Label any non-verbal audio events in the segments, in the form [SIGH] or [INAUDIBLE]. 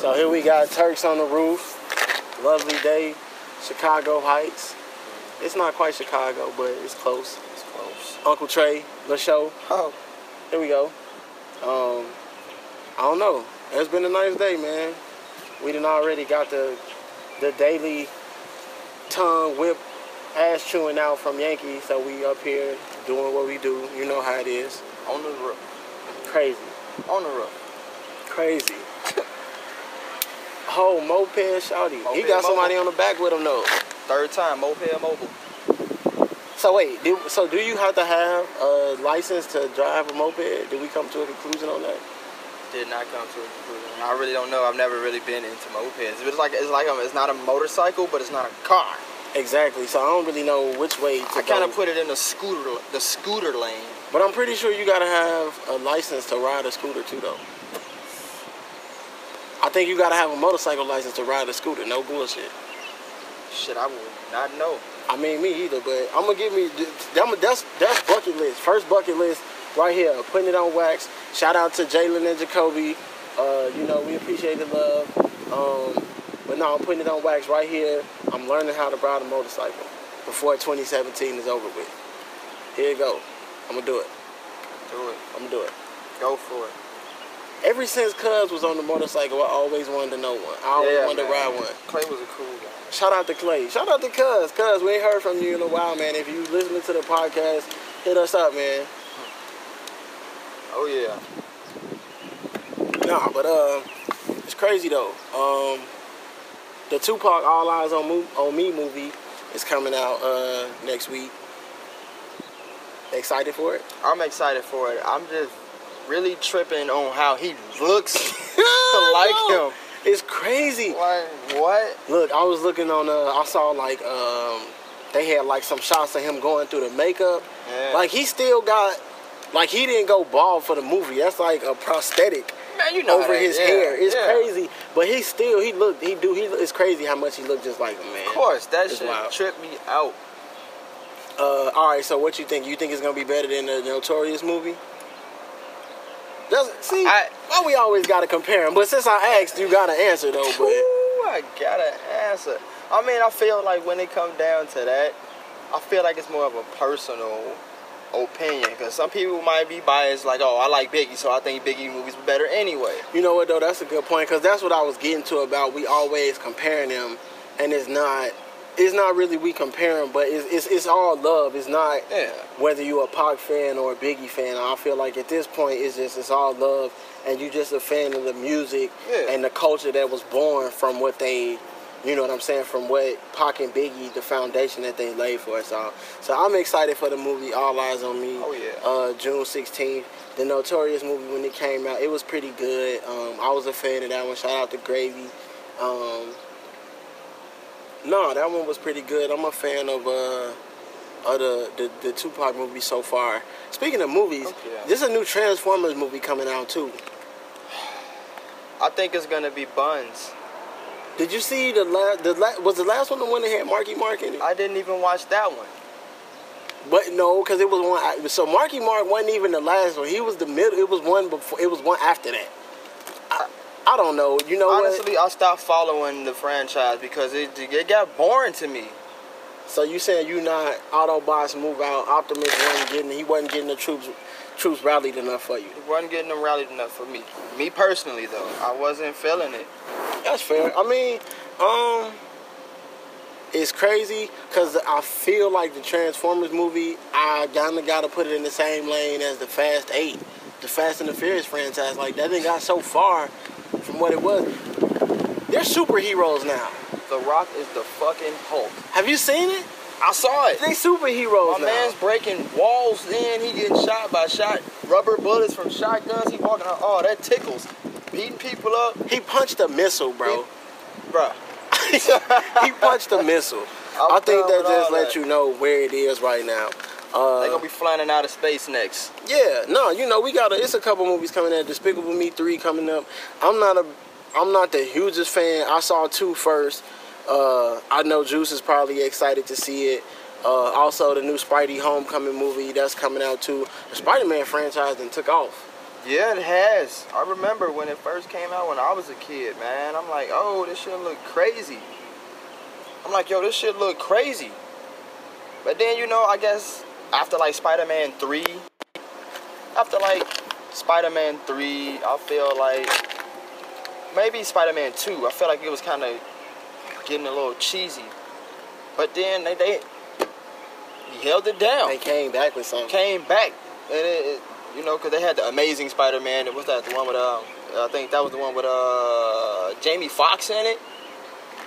So here we got Turks on the roof. Lovely day, Chicago Heights. It's not quite Chicago, but it's close. It's close. Uncle Trey, the show. Oh, Here we go. Um, I don't know. It's been a nice day, man. We done already got the the daily tongue whip ass chewing out from Yankees, so we up here doing what we do. You know how it is. on the roof. Crazy. On the roof. Crazy. Oh, moped shouty. he got somebody mobile. on the back with him though. Third time, moped mobile. So wait, do, so do you have to have a license to drive a moped? Did we come to a conclusion on that? Did not come to a conclusion. I really don't know. I've never really been into mopeds. It's like it's like a, it's not a motorcycle, but it's not a car. Exactly. So I don't really know which way to I kind of put it in the scooter the scooter lane. But I'm pretty sure you gotta have a license to ride a scooter too, though. I think you gotta have a motorcycle license to ride a scooter. No bullshit. Shit, I would not know. I mean, me either. But I'm gonna give me that- that's that's bucket list. First bucket list right here. Putting it on wax. Shout out to Jalen and Jacoby. Uh, you know we appreciate the love. Um, but no, I'm putting it on wax right here. I'm learning how to ride a motorcycle before 2017 is over with. Here you go. I'm gonna do it. Do it. I'm gonna do it. Go for it. Ever since Cuz was on the motorcycle, I always wanted to know one. I always Yeah, wanted to ride one. Clay was a cool guy. Shout out to Clay. Shout out to Cuz. Cuz, we ain't heard from you in a while, man. If you listening to the podcast, hit us up, man. Oh yeah. Nah, but uh, it's crazy though. Um, the Tupac All Eyes on, Mo- on Me movie is coming out uh next week. Excited for it? I'm excited for it. I'm just really tripping on how he looks [LAUGHS] [LAUGHS] like him. It's crazy. Like what? Look, I was looking on. Uh, I saw like um, they had like some shots of him going through the makeup. Yeah. Like he still got, like he didn't go bald for the movie. That's like a prosthetic Man, you know over his yeah, hair. It's yeah. crazy, but he still he looked he do he. It's crazy how much he looked just like him, man. Of course, that It's shit wild. tripped me out. Uh, all right, so what you think? You think it's gonna be better than the Notorious movie? Does see? I- why we always gotta compare them? But since I asked, you gotta answer though. But Ooh, I gotta answer. I mean, I feel like when it comes down to that, I feel like it's more of a personal opinion because some people might be biased, like, oh, I like Biggie, so I think Biggie movies were better anyway. You know what though? That's a good point because that's what I was getting to about. We always comparing them, and it's not. It's not really we comparing, but it's it's, it's all love. It's not Yeah. whether you're a Pac fan or a Biggie fan. I feel like at this point it's just it's all love, and you just a fan of the music Yeah. and the culture that was born from what they. You know what I'm saying? From what Pac and Biggie, the foundation that they laid for us all. So I'm excited for the movie All Eyez on Me. Oh, yeah. Uh, June 16th. The Notorious movie when it came out, it was pretty good. Um, I was a fan of that one. Shout out to Gravy. Um, no, that one was pretty good. I'm a fan of uh, of the, the the Tupac movie so far. Speaking of movies, Okay. there's a new Transformers movie coming out too. I think it's gonna be Buns. Did you see the last? The la- was the last one the one that had Marky Mark in it? I didn't even watch that one. But no, because it was one. So Marky Mark wasn't even the last one. He was the middle. It was one before. It was one after that. I, don't know. You know what? Honestly, I stopped following the franchise because it, it got boring to me. So you saying you not Autobots move out? Optimus wasn't getting. He wasn't getting the troops. Troops rallied enough for you. It wasn't getting them rallied enough for me. Me personally, though, I wasn't feeling it. That's fair. I mean, um, it's crazy because I feel like the Transformers movie. I kinda gotta put it in the same lane as the Fast Eight, the Fast and the Furious franchise. Like that thing got so far from what it was. They're superheroes now. The Rock is the fucking Hulk. Have you seen it? I saw it. They superheroes My now. man's breaking walls in. He getting shot by shot, rubber bullets from shotguns. He walking out. Oh, that tickles. Beating people up, he punched a missile, bro. Bro, [LAUGHS] he punched a missile. [LAUGHS] I'm I think that just let you know where it is right now. Uh, They gonna be flying out of space next. Yeah, no, you know we got a, it's a couple movies coming out. Despicable Me three coming up. I'm not a I'm not the hugest fan. I saw two first. Uh, I know Juice is probably excited to see it. Uh, also, the new Spidey Homecoming movie that's coming out too. The Spider-Man franchise then took off. Yeah, it has. I remember when it first came out when I was a kid, man. I'm like, oh, this shit look crazy. I'm like, yo, this shit look crazy. But then, you know, I guess after like Spider-Man 3, after like Spider-Man 3, I feel like maybe Spider-Man 2, I feel like it was kind of getting a little cheesy. But then they, they held it down. They came back with something. Came back. And it, it you know, because they had the Amazing Spider-Man. It was that the one with um, I think that was the one with uh Jamie Foxx in it.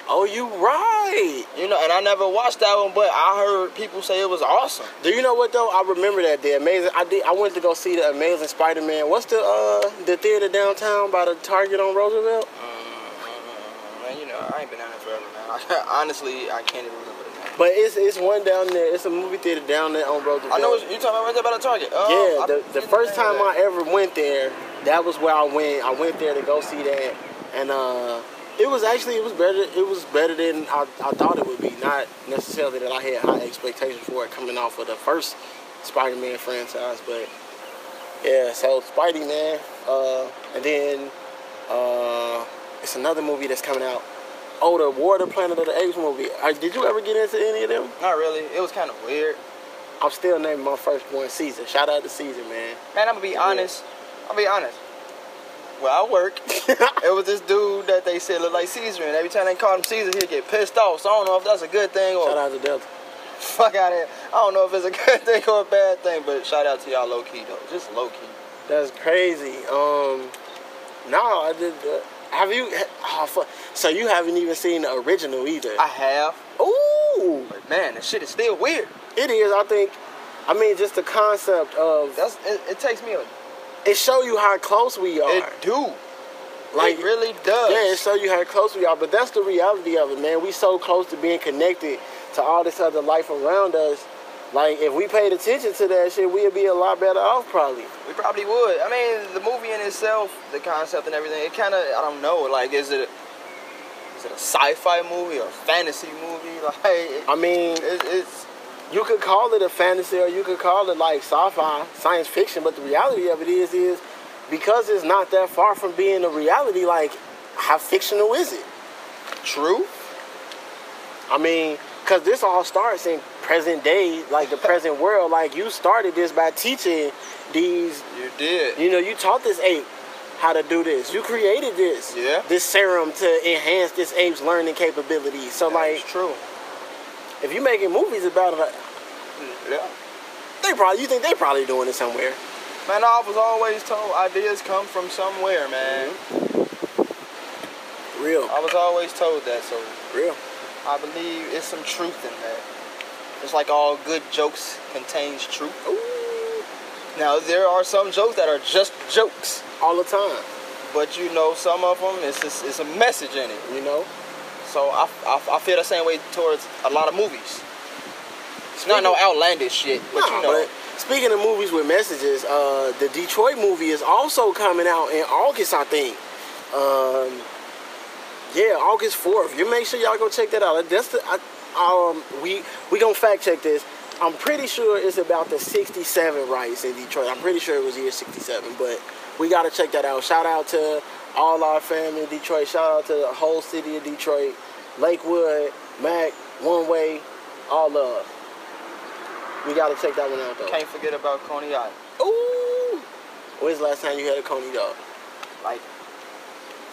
Oh, you right. You know, and I never watched that one, but I heard people say it was awesome. Do you know what though? I remember that the amazing. I did. I went to go see the Amazing Spider-Man. What's the uh the theater downtown by the Target on Roosevelt? Mm, man, you know, I ain't been down there forever, man. I, [LAUGHS] honestly, I can't even remember. But it's it's one down there. It's a movie theater down there on Roosevelt. I know what you talking about right there by the Target. Oh, yeah, the, the first time I ever went there, that was where I went. I went there to go see that, and uh, it was actually it was better. It was better than I, I thought it would be. Not necessarily that I had high expectations for it coming off of the first Spider-Man franchise, but yeah. So Spidey Man, uh, and then uh, it's another movie that's coming out. Oh, the War of the Planet of the Apes movie. Uh, did you ever get into any of them? Not really. It was kind of weird. I'm still naming my firstborn Caesar. Shout out to Caesar, man. Man, I'm gonna be Yeah. honest. I'm gonna be honest. Where I work, [LAUGHS] it was this dude that they said looked like Caesar, and every time they called him Caesar, he'd get pissed off. So I don't know if that's a good thing or Shout out to Delta. fuck out of here. I don't know if it's a [LAUGHS] good thing or a bad thing, but shout out to y'all low key though, just low key. That's crazy. Um, no, I did. Uh, have you? Oh, fuck. So you haven't even seen the original either? I have, Ooh, but man, this shit is still weird. it is. I think. I mean, just the concept of That's it, it takes me a it show you how close we are. it do. Like- it really does. Yeah, it show you how close we are. But that's the reality of it, man. We so close to being connected to all this other life around us. Like if we paid attention to that shit, we'd be a lot better off probably. We probably would. I mean, the movie in itself, the concept and everything, it kind of, I don't know, like, is it, is it a sci-fi movie or a fantasy movie? [LAUGHS] Like, I mean, it, it's, you could call it a fantasy or you could call it like sci-fi, science fiction, but the reality of it is is because it's not that far from being a reality, like how fictional is it? true. I mean, because this all starts in present day, like the present [LAUGHS] world. Like you started this by teaching these, You did. you know, you taught this ape how to do this. You created this, Yeah. this serum to enhance this ape's learning capabilities. So like, That's true. if you're making movies about it, Yeah. they probably you think they probably doing it somewhere. Man, I was always told ideas come from somewhere, man. Mm-hmm. Real, I was always told that, so real. I believe it's some truth in that. It's like all good jokes contains truth. Ooh, Now there are some jokes that are just jokes, all the time, but you know some of them it's just, it's a message in it. you know. So I, I, I feel the same way towards a lot of movies. It's not no outlandish shit, but Nah, you know. but speaking of movies with messages, uh, the Detroit movie is also coming out in August, I think. Um, yeah, August fourth. You make sure y'all go check that out. That's the I, um we we gonna fact check this. I'm pretty sure it's about the 67 riots in Detroit. I'm pretty sure it was year 67, but we gotta check that out. Shout out to all our family in Detroit. Shout out to the whole city of Detroit, Lakewood, Mac, One Way, all love. We gotta check that one out though. Can't forget about Coney Island. Ooh. When's the last time you had a Coney dog? Like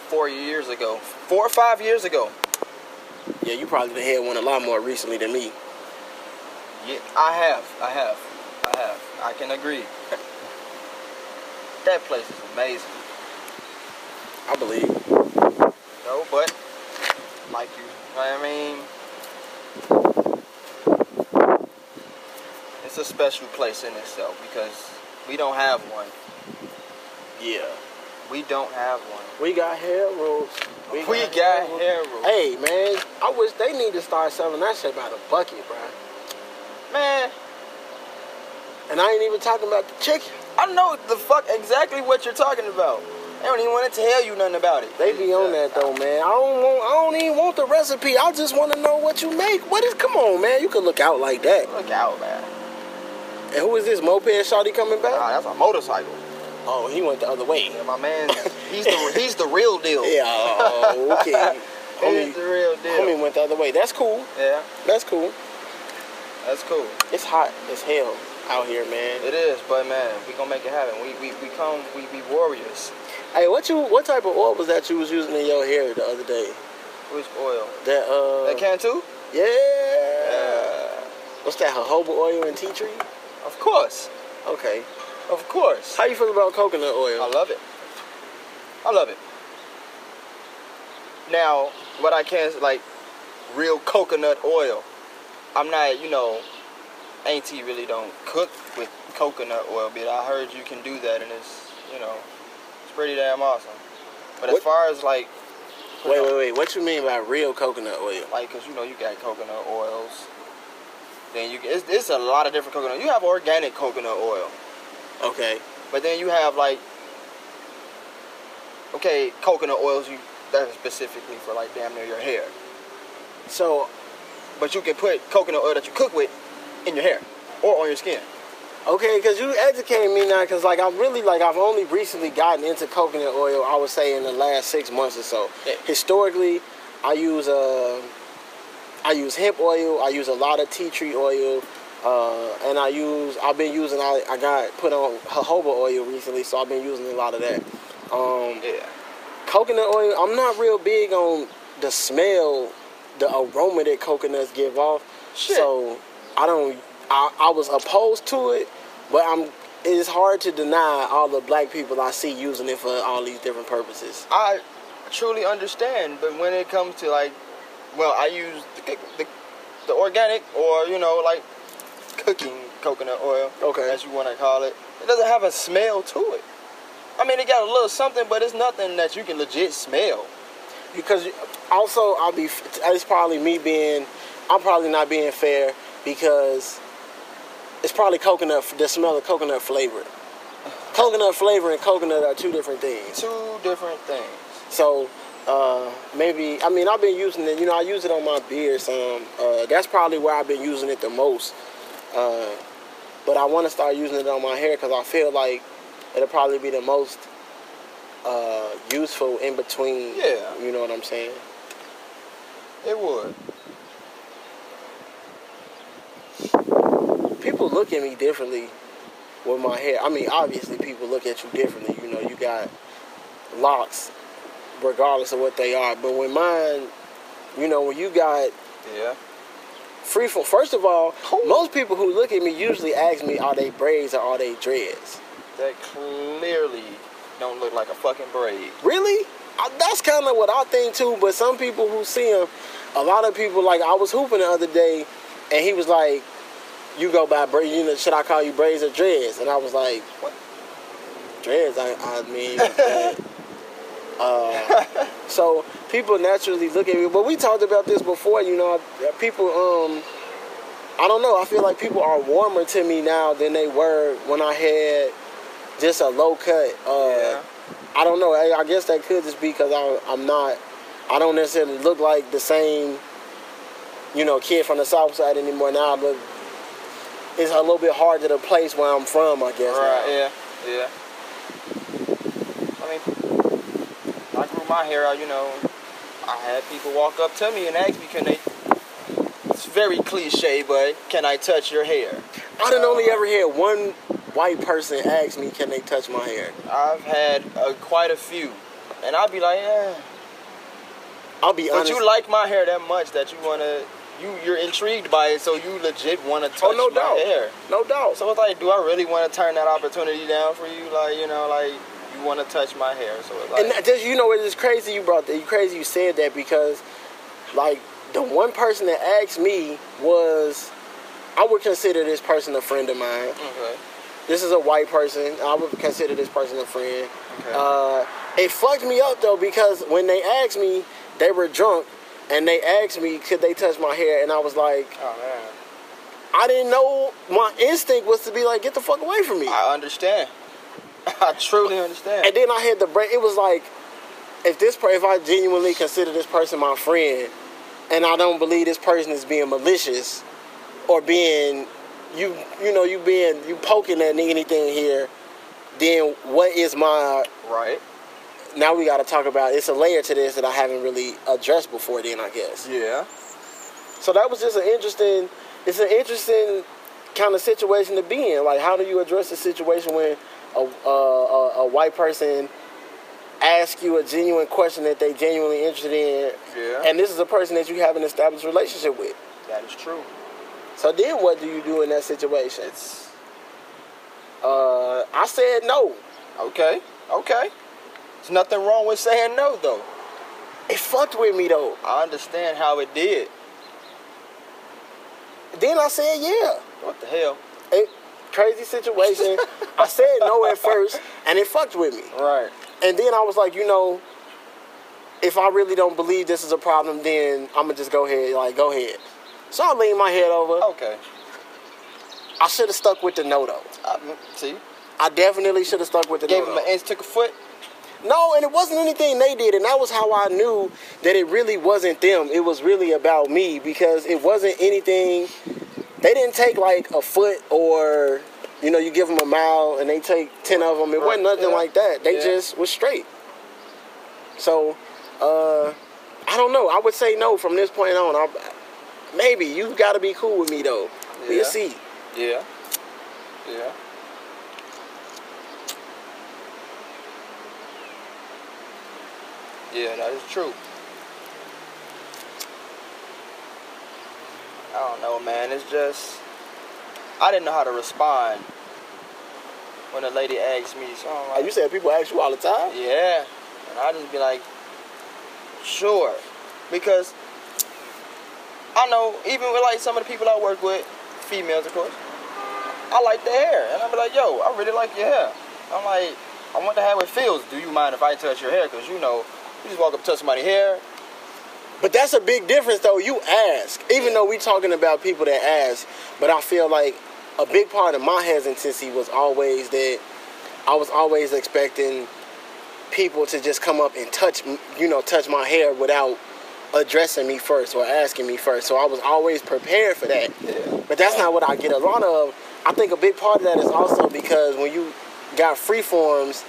four years ago, four or five years ago. Yeah, you probably had one a lot more recently than me. Yeah, I have, I have, I have. I can agree. that place is amazing. I believe. No, but like you, I mean, it's a special place in itself because we don't have one. Yeah. We don't have one. We got Harold's. We got rolls. Harold's. Hey man, I wish they need to start selling that shit by the bucket, bro. Man, And I ain't even talking about the chicken. I know the fuck exactly what you're talking about. They don't even want to tell you nothing about it. They be on that though, man. I don't want. I don't even want the recipe. I just want to know what you make. What is? Come on, man. You can look out like that. Look out, man. And who is this moped shawty coming back? Nah, that's a motorcycle. Oh, he went the other way. Yeah, my man, he's the he's the real deal. Yeah, oh, okay. [LAUGHS] he's the real deal. homie went the other way. That's cool. Yeah, That's cool. that's cool. It's hot as hell out here, man. It is, but man, we gonna make it happen. We we, we come, we be warriors. Hey, what you what type of oil was that you was using in your hair the other day? Which oil? That uh that can too? Yeah. Yeah. What's that? Jojoba oil and tea tree? Of course, Okay. of course. How you feel about coconut oil? I love it. I love it. Now, what I can is like real coconut oil. I'm not, you know, Auntie really don't cook with coconut oil, but I heard you can do that, and it's, you know, it's pretty damn awesome. But as What- far as like, Wait, wait, wait. What you mean by real coconut oil? like, cause you know you got coconut oils. Then you it's, it's a lot of different coconut. You have organic coconut oil. Okay. But then you have like, okay, coconut oils you that are specifically for like damn near your hair. So, But you can put coconut oil that you cook with in your hair or on your skin. okay, because you educated me now, because like I'm really like I've only recently gotten into coconut oil. I would say in the last six months or so. Yeah. Historically, I use uh, I use hemp oil. I use a lot of tea tree oil. Uh, and I use, I've been using, I, I got put on jojoba oil recently, so I've been using a lot of that. Um, Yeah. coconut oil i'm not real big on the smell the aroma that coconuts give off Shit. so i don't I, I was opposed to it but i'm it's hard to deny all the black people i see using it for all these different purposes I truly understand, but when it comes to like, well, I use the, the, the organic or you know like cooking coconut oil, Okay. as you want to call it. It doesn't have a smell to it. I mean, it got a little something, but it's nothing that you can legit smell. because also i'll be it's probably me being i'm probably not being fair because it's probably coconut the smell of coconut flavor coconut flavor and coconut are two different things Two different things. So uh, maybe I mean I've been using it. You know I use it on my beard some. Uh, that's probably where I've been using it the most. Uh, but I want to start using it on my hair because I feel like it'll probably be the most uh, useful in between. Yeah. You know what I'm saying? It would. People look at me differently with my hair. I mean, obviously people look at you differently. You know, you got locks, regardless of what they are. But when mine, you know, when you got Yeah. free from first of all most people who look at me usually ask me are they braids or are they dreads That clearly don't look like a fucking braid. really I, that's kind of what i think too but some people who see them a lot of people like i was hooping the other day and he was like you go by braids you know should i call you braids or dreads and i was like What? dreads i, I mean [LAUGHS] uh, [LAUGHS] so people naturally look at me but we talked about this before you know people um I don't know. I feel like people are warmer to me now than they were when I had just a low cut. Uh, Yeah. I don't know. I, I guess that could just be because I'm not. I don't necessarily look like the same, you know, kid from the south side anymore. Now, but it's a little bit harder to place where I'm from. I guess. Right, now. yeah, yeah. I mean, my hair out, you know. I had people walk up to me and ask me, can they, it's very cliche, but can I touch your hair? I didn't only ever hear one white person ask me, "Can they touch my hair?" I've had uh, quite a few. And I'd be like, yeah. I'll be honest. But you like my hair that much that you want to, you, you're intrigued by it, so you legit want to touch oh no my doubt, hair. no doubt. So it's like, do I really want to turn that opportunity down for you? Like, you know, like, want to touch my hair. So it's like, and just you know, it is crazy you brought that. You crazy you said that because, like, the one person that asked me was, I would consider this person a friend of mine. okay. This is a white person. I would consider this person a friend. Okay. Uh, it fucked me up though because when they asked me, they were drunk, and they asked me could they touch my hair, and I was like, oh, man. I didn't know. My instinct was to be like, get the fuck away from me. I understand. [LAUGHS] I truly understand. And then I had the break. It was like, if this, per- if I genuinely consider this person my friend, and I don't believe this person is being malicious, or being, you, you know, you being, you poking at anything here, then what is my Right. now we got to talk about it's a layer to this that I haven't really addressed before then I guess. Yeah. So that was just an interesting it's an interesting kind of situation to be in. Like how do you address a situation when a a, a, white person ask you a genuine question that they genuinely interested in Yeah. and this is a person that you have an established relationship with. that is true. So then what do you do in that situation? It's Uh, I said no. okay. Okay. There's nothing wrong with saying no, though. It fucked with me though. I understand how it did. Then I said yeah. What the hell? It, crazy situation. I said no at first, and it fucked with me. Right. And then I was like, you know, if I really don't believe this is a problem, then I'm gonna just go ahead, like, go ahead. So I leaned my head over. Okay. I should have stuck with the no though. I, see, I definitely should have stuck with the no. gave no. him an inch, took a foot. No, and it wasn't anything they did, and that was how I knew that it really wasn't them. It was really about me because it wasn't anything. They didn't take like a foot or, you know, you give them a mile and they take ten of them. It wasn't nothing yeah, like that. They yeah. just was straight. So, uh, I don't know. I would say no from this point on. I, maybe you've got to be cool with me though. We'll see. Yeah. Yeah. Yeah, that is true. I don't know, man. It's just I didn't know how to respond when a lady asked me. So And like, you said people ask you all the time. yeah, and I just be like, sure, because I know even with like some of the people I work with, females of course, I like their hair, and I be like, yo, I really like your hair. I'm like, I wonder how it feels. Do you mind if I touch your hair? Cause you know, you just walk up, and touch somebody's hair. But that's a big difference, though. You ask, even though we talking about people that ask, but I feel like a big part of my hesitancy was always that I was always expecting people to just come up and touch, you know, touch my hair without addressing me first or asking me first. So I was always prepared for that. Yeah. But that's not what I get a lot of. I think a big part of that is also because when you got free forms,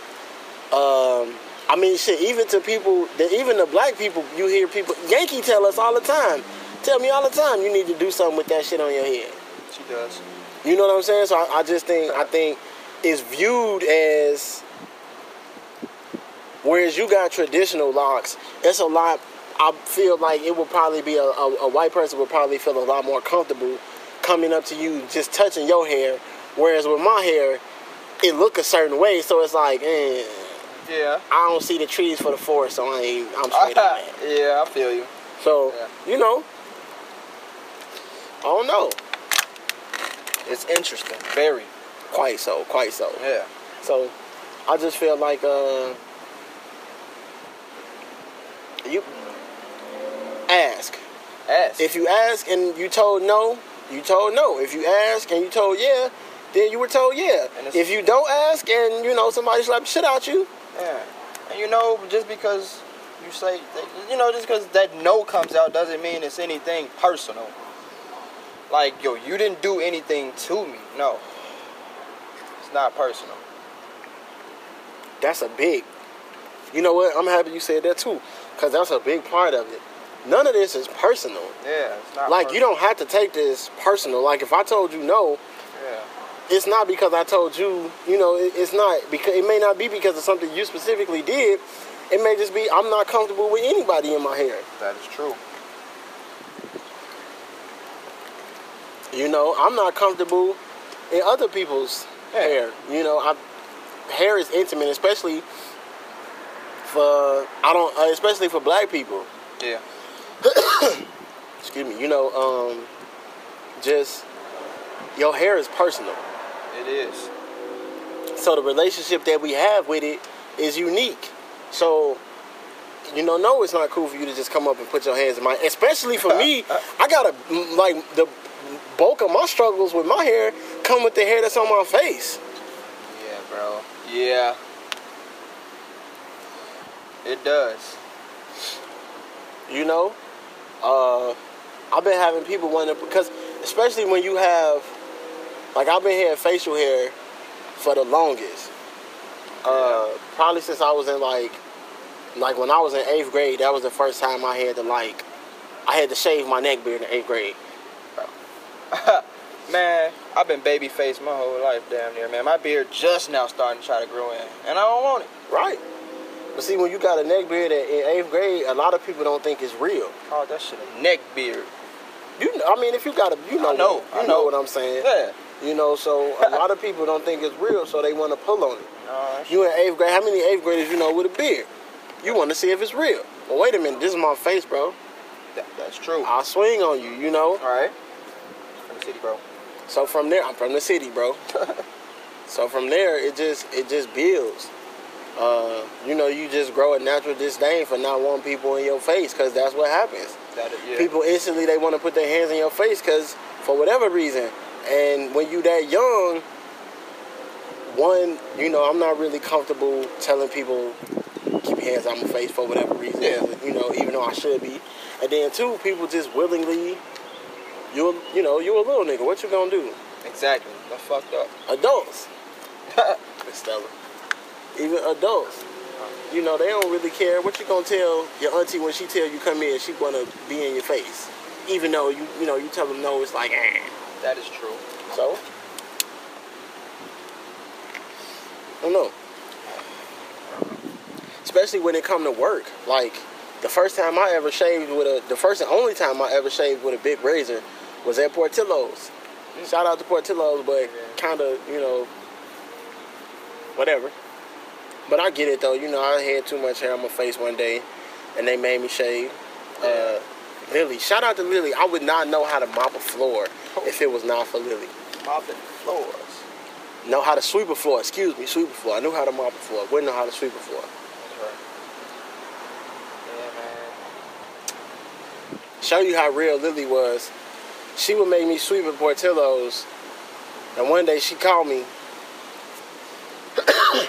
um, I mean, shit, even to people, that even the black people, you hear people, Yankee tell us all the time, tell me all the time, you need to do something with that shit on your head. She does. You know what I'm saying? So I, I just think, I think it's viewed as, whereas you got traditional locks, it's a lot, I feel like it would probably be a, a, a white person would probably feel a lot more comfortable coming up to you, just touching your hair. Whereas with my hair, it look a certain way, so it's like, eh, Yeah. I don't see the trees for the forest, so I ain't, I'm straight on that. [LAUGHS] yeah, I feel you. So, Yeah. you know, I don't know. It's interesting. Very. Quite so, quite so. Yeah. So, I just feel like, uh, you ask. Ask. If you ask and you told no, you told no. If you ask and you told yeah, then you were told yeah. If you don't ask and you know somebody slap the shit out you, Yeah. And you know, just because you say, you know, just because that no comes out doesn't mean it's anything personal. Like, yo, you didn't do anything to me. No. It's not personal. that's a big. You know what? I'm happy you said that too, cause that's a big part of it. None of this is personal. Yeah, it's not Like you don't have to take this personal. Like if I told you no. It's not because I told you. You know, it, it's not because it may not be because of something you specifically did. It may just be I'm not comfortable with anybody in my hair. That is true. You know, I'm not comfortable in other people's Yeah. hair. You know, I, hair is intimate, especially for I don't, uh, especially for black people. Yeah. [COUGHS] Excuse me. You know, um, just your hair is personal. It is. So the relationship that we have with it is unique. So, you know, no, it's not cool for you to just come up and put your hands in my. Especially for me, [LAUGHS] I gotta like the bulk of my struggles with my hair come with the hair that's on my face. Yeah, bro. Yeah. It does. You know, uh, I've been having people wonder because, especially when you have, like, I've been having facial hair for the longest. Uh, probably since I was in like, like when I was in eighth grade, that was the first time I had to like, I had to shave my neck beard in eighth grade. [LAUGHS] Man, I've been baby faced my whole life damn near, man. My beard just now starting to try to grow in. And I don't want it. Right. But see, when you got a neck beard in eighth grade, a lot of people don't think it's real. Oh, that shit a neck beard. You, know, I mean, if you got a, you know, I know, what- I you know. know what I'm saying. Yeah. You know, so a lot of people don't think it's real, so they want to pull on it. Uh, You in eighth grade? How many eighth graders you know with a beard? You want to see if it's real. Well, wait a minute, this is my face, bro. that, that's true. I'll swing on you. You know. All right. From the city, bro. So from there, I'm from the city, bro. [LAUGHS] so from there, it just it just builds. Uh, you know, you just grow a natural disdain for not wanting people in your face, cause that's what happens. That is, yeah. People instantly they want to put their hands in your face, cause for whatever reason. And when you that young, one, you know, I'm not really comfortable telling people keep your hands out my face for whatever reason. Yeah. You know, even though I should be. And then two, people just willingly, you you know, you a little nigga. What you gonna do? Exactly. That's fucked up. adults, [LAUGHS] Miss Stella, even adults, you know, they don't really care. What you gonna tell your auntie when she tell you come in? She wanna be in your face, even though you you know you tell them no. It's like, eh. That is true. so. I don't know. Especially when it come to work, like the first time I ever shaved with a, the first and only time I ever shaved with a big razor was at Portillo's. Shout out to Portillo's, but kind of, you know, whatever. But I get it though. You know, I had too much hair on my face one day, and they made me shave. Uh, Lily, shout out to Lily. I would not know how to mop a floor if it was not for Lily. Mopping floors. Know how to sweep a floor. Excuse me, sweep a floor. I knew how to mop a floor. Wouldn't know how to sweep a floor. That's right. Yeah, man. Show you how real Lily was. She would make me sweep at Portillo's, and one day she called me. [COUGHS]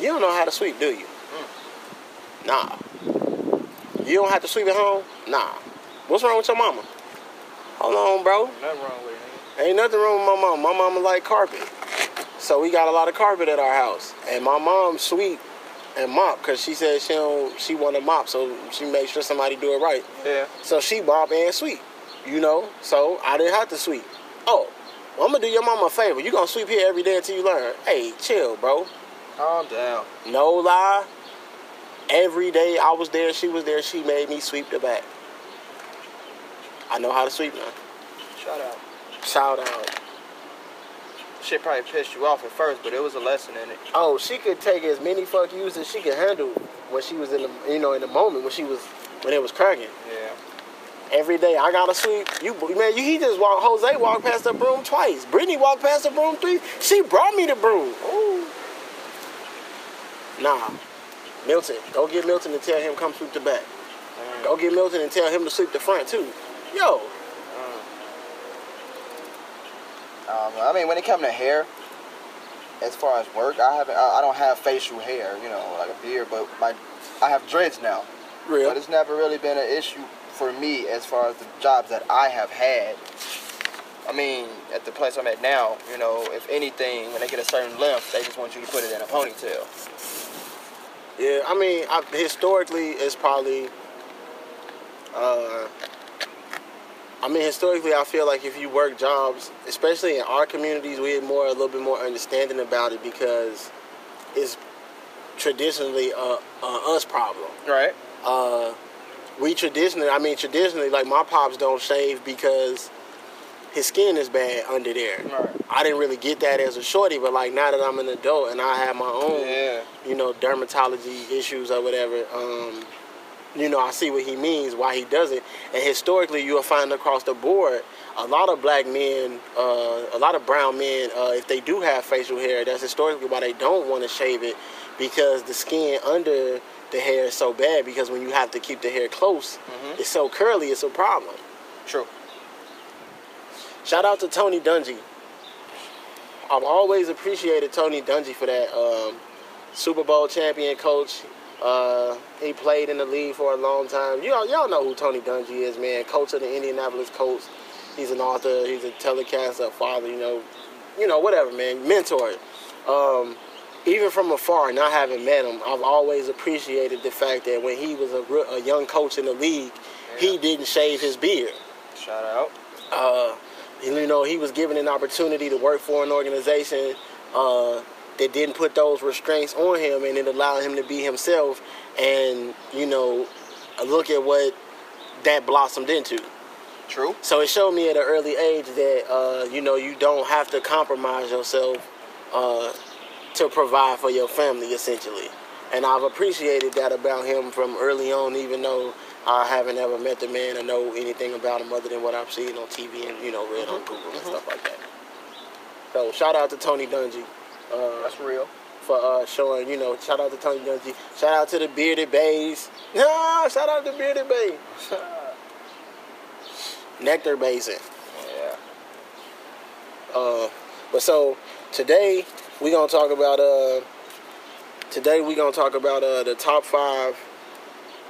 you don't know how to sweep, do you? Mm. Nah. You don't have to sweep at home? Nah. What's wrong with your mama? Hold on, bro. Nothing wrong with it. Ain't nothing wrong with my mom. My mama like carpet. So we got a lot of carpet at our house. And my mom sweep and mop because she said she don't she want to mop so she makes sure somebody do it right. Yeah. So she mop and sweep. You know? So I didn't have to sweep. Oh, well, I'm gonna do your mama a favor. You gonna sweep here every day until you learn. Hey, chill, bro. Calm down. No lie. Every day I was there, she was there, she made me sweep the back. I know how to sweep now. Shout out. Shout out. Shit probably pissed you off at first, but it was a lesson in it. Oh, she could take as many fuck yous as she could handle when she was in the you know in the moment when she was when it was cracking. Yeah. Every day I gotta sweep. You man, you he just walked. Jose walked past the broom twice. Brittany walked past the broom three. She brought me the broom. Ooh. Nah, Milton, go get Milton and tell him come sweep the back. Go get Milton and tell him to sweep the front too. Yo, Um, I mean, when it comes to hair, as far as work, I haven't. I, I don't have facial hair, you know, like a beard, but my, I have dreads now. real. But it's never really been an issue for me as far as the jobs that I have had. I mean, at the place I'm at now, you know, if anything, when they get a certain length, they just want you to put it in a ponytail. Yeah, I mean, I, historically, it's probably. Uh, I mean, historically, I feel like if you work jobs, especially in our communities, we're more a little bit more understanding about it because it's traditionally a, a us problem. Right. Uh, we traditionally, I mean, traditionally, like my pops don't shave because his skin is bad under there. Right. I didn't really get that as a shorty, but like now that I'm an adult and I have my own Yeah. you know, dermatology issues or whatever, um, you know, I see what he means, why he does it. And historically, you'll find across the board, a lot of black men, uh, a lot of brown men, uh, if they do have facial hair, that's historically why they don't want to shave it because the skin under the hair is so bad because when you have to keep the hair close, Mhm. it's so curly, it's a problem. True. Shout out to Tony Dungy. I've always appreciated Tony Dungy for that um, Super Bowl champion coach. Uh, he played in the league for a long time. Y'all, y'all know who Tony Dungy is, man. Coach of the Indianapolis Colts. He's an author. He's a telecaster, a father. You know, you know, whatever, man. Mentor. Um, even from afar, not having met him, I've always appreciated the fact that when he was a, a young coach in the league, he didn't shave his beard. Shout out. Uh, you know, he was given an opportunity to work for an organization uh, that didn't put those restraints on him, and it allowed him to be himself. And you know, look at what that blossomed into. True. So it showed me at an early age that uh, you know you don't have to compromise yourself uh, to provide for your family, essentially. And I've appreciated that about him from early on, even though I haven't ever met the man or know anything about him other than what I've seen on TV and you know read on Google and stuff like that. So shout out to Tony Dungy. Uh, That's real. for uh, showing, you know, shout out to Tony Dungy. Shout out to the Bearded Bays. No, shout out to Bearded Bay. [LAUGHS] Nectar Basin. Yeah. Uh, but so today we're gonna talk about uh today we're gonna talk about uh the top five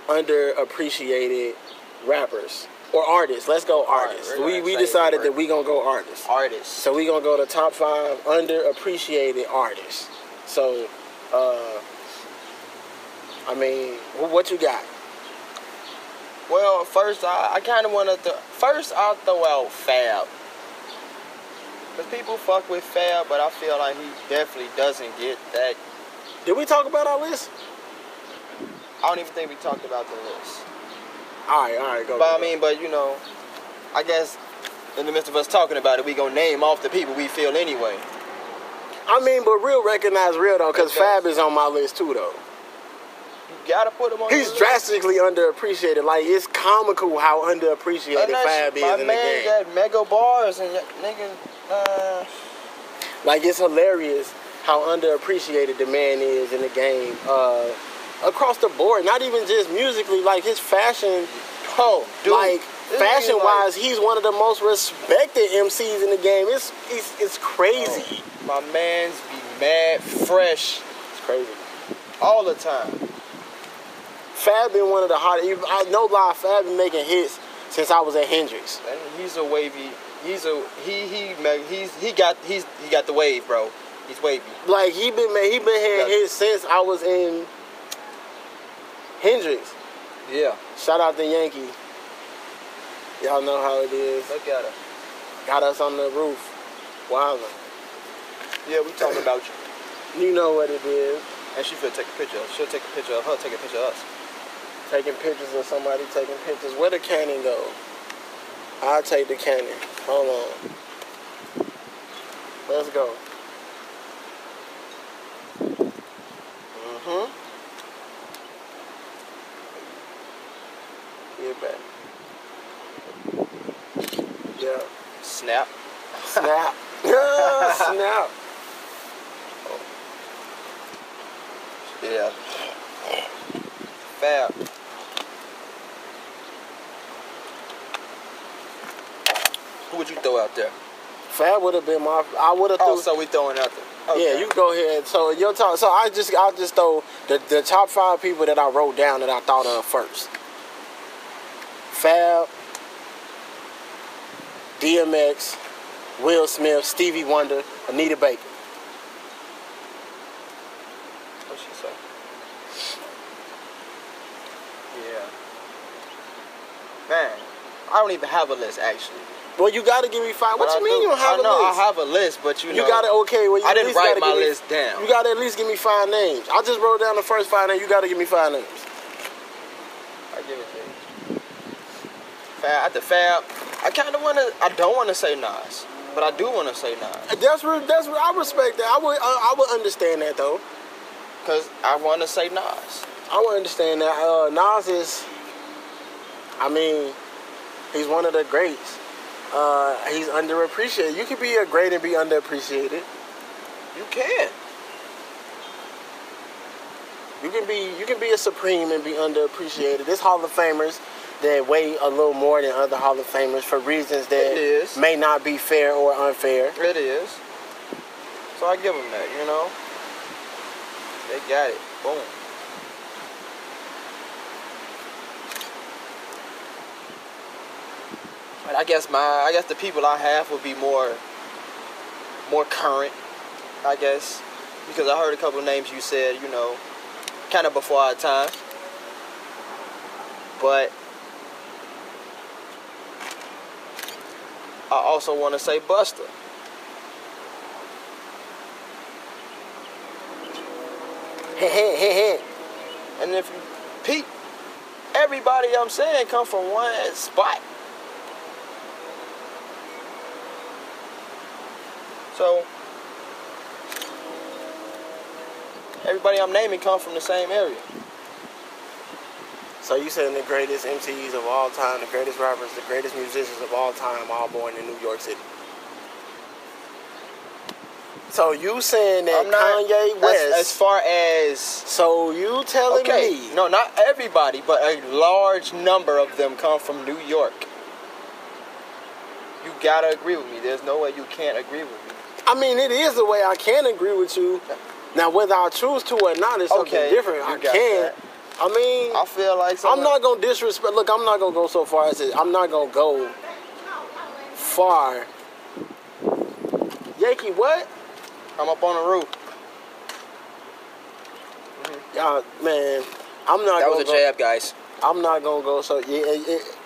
underappreciated rappers or artists. Let's go artists. we're we we decided that we gonna go artists. Artists. So we gonna go to top five underappreciated artists. So uh I mean, what you got? Well, first I, I kind of want to. Th- first I'll throw out Fab. Cause people fuck with Fab, but I feel like he definitely doesn't get that. Did we talk about our list? I don't even think we talked about the list. All right, all right, go. But go, I mean, but you know, I guess in the midst of us talking about it, we gonna name off the people we feel anyway. I mean, but real recognize real though, because. Fab is on my list too though. You gotta put him on. He's drastically underappreciated. Like it's comical how underappreciated that's- Fab is my in the man game. got mega bars and y- nigga. Uh, Like it's hilarious how underappreciated the man is in the game. Uh, across the board, not even just musically. Like his fashion, oh, dude. like fashion wise, he's one of the most respected MCs in the game. It's it's, it's crazy. Oh, my man's be mad fresh It's crazy. all the time. Fab been one of the hottest. I no lie, Fab been making hits since I was at Hendrix. And he's a wavy. He's a he he he's he got he's he got the wave, bro. He's wavy. Like he been he been having hits since I was in Hendrix. Yeah. Shout out to Yankee. Y'all know how it is. Look at her. Got us on the roof. Wildin'. Yeah, we talking about you. You know what it is. And she finna take a picture. She'll take a picture of her, take a picture of us. Taking pictures of somebody taking pictures. Where the cannon go? I'll take the cannon. Hold on. Let's go. Mm-hmm. Get back. Yeah. Snap. Snap. [LAUGHS] [LAUGHS] yeah, Snap. Yeah. Fab. Who would you throw out there? Fab would have been my. I would have. Oh, threw so we throwing out there. Yeah, you go ahead. So your top. So I just I just throw the the top five people that I wrote down that I thought of first. Fab, DMX, Will Smith, Stevie Wonder, Anita Baker. What she say? Yeah. Man, I don't even have a list actually. Well, you got to give me five. What But you I mean do- you don't have I a know list? I have a list, but you know. you got to okay. Well, you I didn't write my me- list down. You got to at least give me five names. I just wrote down the first five names. You got to give me five names. I give it to you. Fab, at the Fab, I kind of want to. I don't want to say Nas, but I do want to say Nas That's re- that's re- I respect that. I would I, I would understand that though. because I want to say Nas. I would understand that. Uh, Nas is, I mean, he's one of the greats. Uh, he's underappreciated. You can be a great and be underappreciated. You can. You can be you can be a supreme and be underappreciated. This Hall of Famers that weigh a little more than other Hall of Famers for reasons that may not be fair or unfair. It is. So I give them that. You know. They got it. Boom. But I guess my I guess the people I have would be more more current. I guess because I heard a couple names you said, you know, kind of before our time. But I also want to say Buster. and if you peep, everybody I'm saying come from one spot. So everybody I'm naming come from the same area. So you saying the greatest MCs of all time, the greatest rappers, the greatest musicians of all time, all born in New York City. So you saying that I'm not, Kanye West? As, as far as so you telling okay, me? no, not everybody, but a large number of them come from New York. You gotta agree with me. There's no way you can't agree with me. I mean, it is the way I can agree with you. Now, whether I choose to or not is something Okay, different. I can. that. I mean, I feel like I'm not gonna disrespect. Look, I'm not gonna go so far as it. I'm not gonna go far. Yankee, what? I'm up on the roof. Y'all, man, I'm not. That was a go, jab, guys. I'm not gonna go so. Yeah, it, it-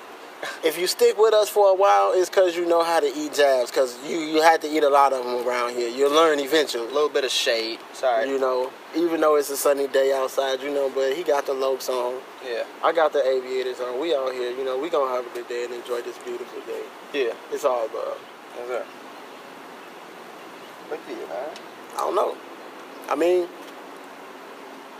if you stick with us for a while, it's because you know how to eat jabs. Because you you had to eat a lot of them around here. You'll learn eventually. A little bit of shade. Sorry. You know, even though it's a sunny day outside, you know, but he got the lopes on. yeah. I got the aviators on. We out here, you know, we gonna have a good day and enjoy this beautiful day. Yeah. It's all love. Yes, sir. But yeah, man. I don't know. I mean,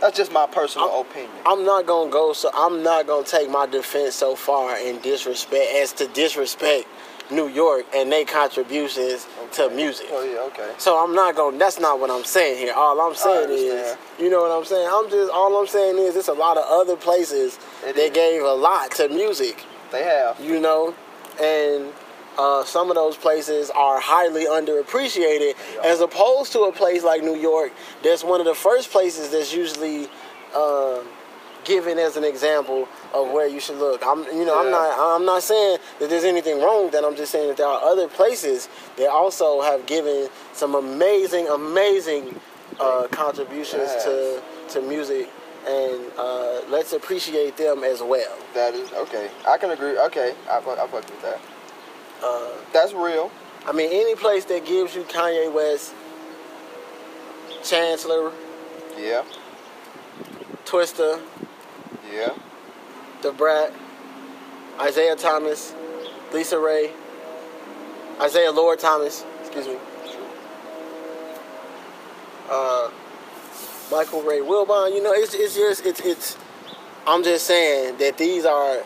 That's just my personal I'm- opinion. I'm not gonna go so I'm not gonna take my defense so far in disrespect as to disrespect New York and their contributions to music. Oh yeah, okay. So I'm not going. to That's not what I'm saying here. All I'm saying is, you know what I'm saying. I'm just all I'm saying is, it's a lot of other places It that is. gave a lot to music. They have. You know, and uh, some of those places are highly underappreciated, Yeah. as opposed to a place like New York. That's one of the first places that's usually uh, given as an example of where you should look. I'm, you know, I'm not, I'm not saying that there's anything wrong with that. I'm just saying that there are other places that also have given some amazing, amazing uh, contributions to to music, and uh, let's appreciate them as well. That is okay. I can agree. Okay, I I fuck with that. Uh, That's real. I mean, any place that gives you Kanye West, Chancellor, Yeah. Twista, Yeah. Da Brat, Isiah Thomas, Lisa Ray, Isiah Lord Thomas, excuse me, uh, Michael Ray Wilbon. You know, it's it's just it's it's. I'm just saying that these are.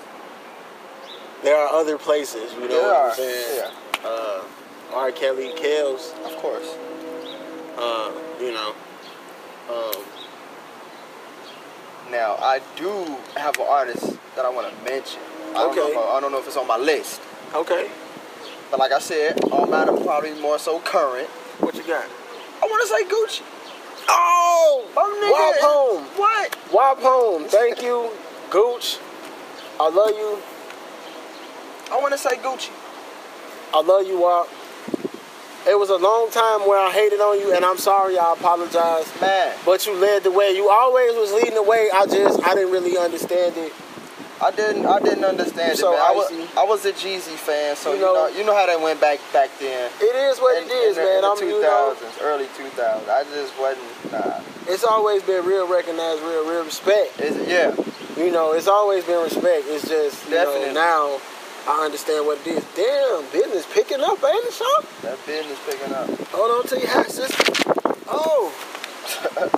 There are other places, you know There what are. I'm saying? Yeah. Uh, R. Kelly, Kels, Of course. uh, you know. Um, Now I do have an artist that I want to mention. I don't, know Okay. if I, I don't know if it's on my list, okay, but like I said, all matter probably more so current. what you got? I want to say Gucci. Oh, Oh, nigga. Wop home. What? Wop home. Thank you, Gooch. I love you. I want to say Gucci. I love you, Wop. It was a long time where I hated on you, and I'm sorry. I apologize. Man, But you led the way. You always was leading the way. I just I didn't really understand it. I didn't I didn't understand So it. Man. I was. I was a Jeezy fan, so You you know- know you know how that went back back then. It is what it is, in the, man. in the know. 2000s, early 2000s. I just wasn't. Nah. It's always been real recognized, real real respect. Is it? Yeah. You know, it's always been respect. It's just you Definitely. know now I understand what it is. Damn, business picking up, ain't it, Sean? That business picking up. Hold on to your hat, sister. Oh, [LAUGHS]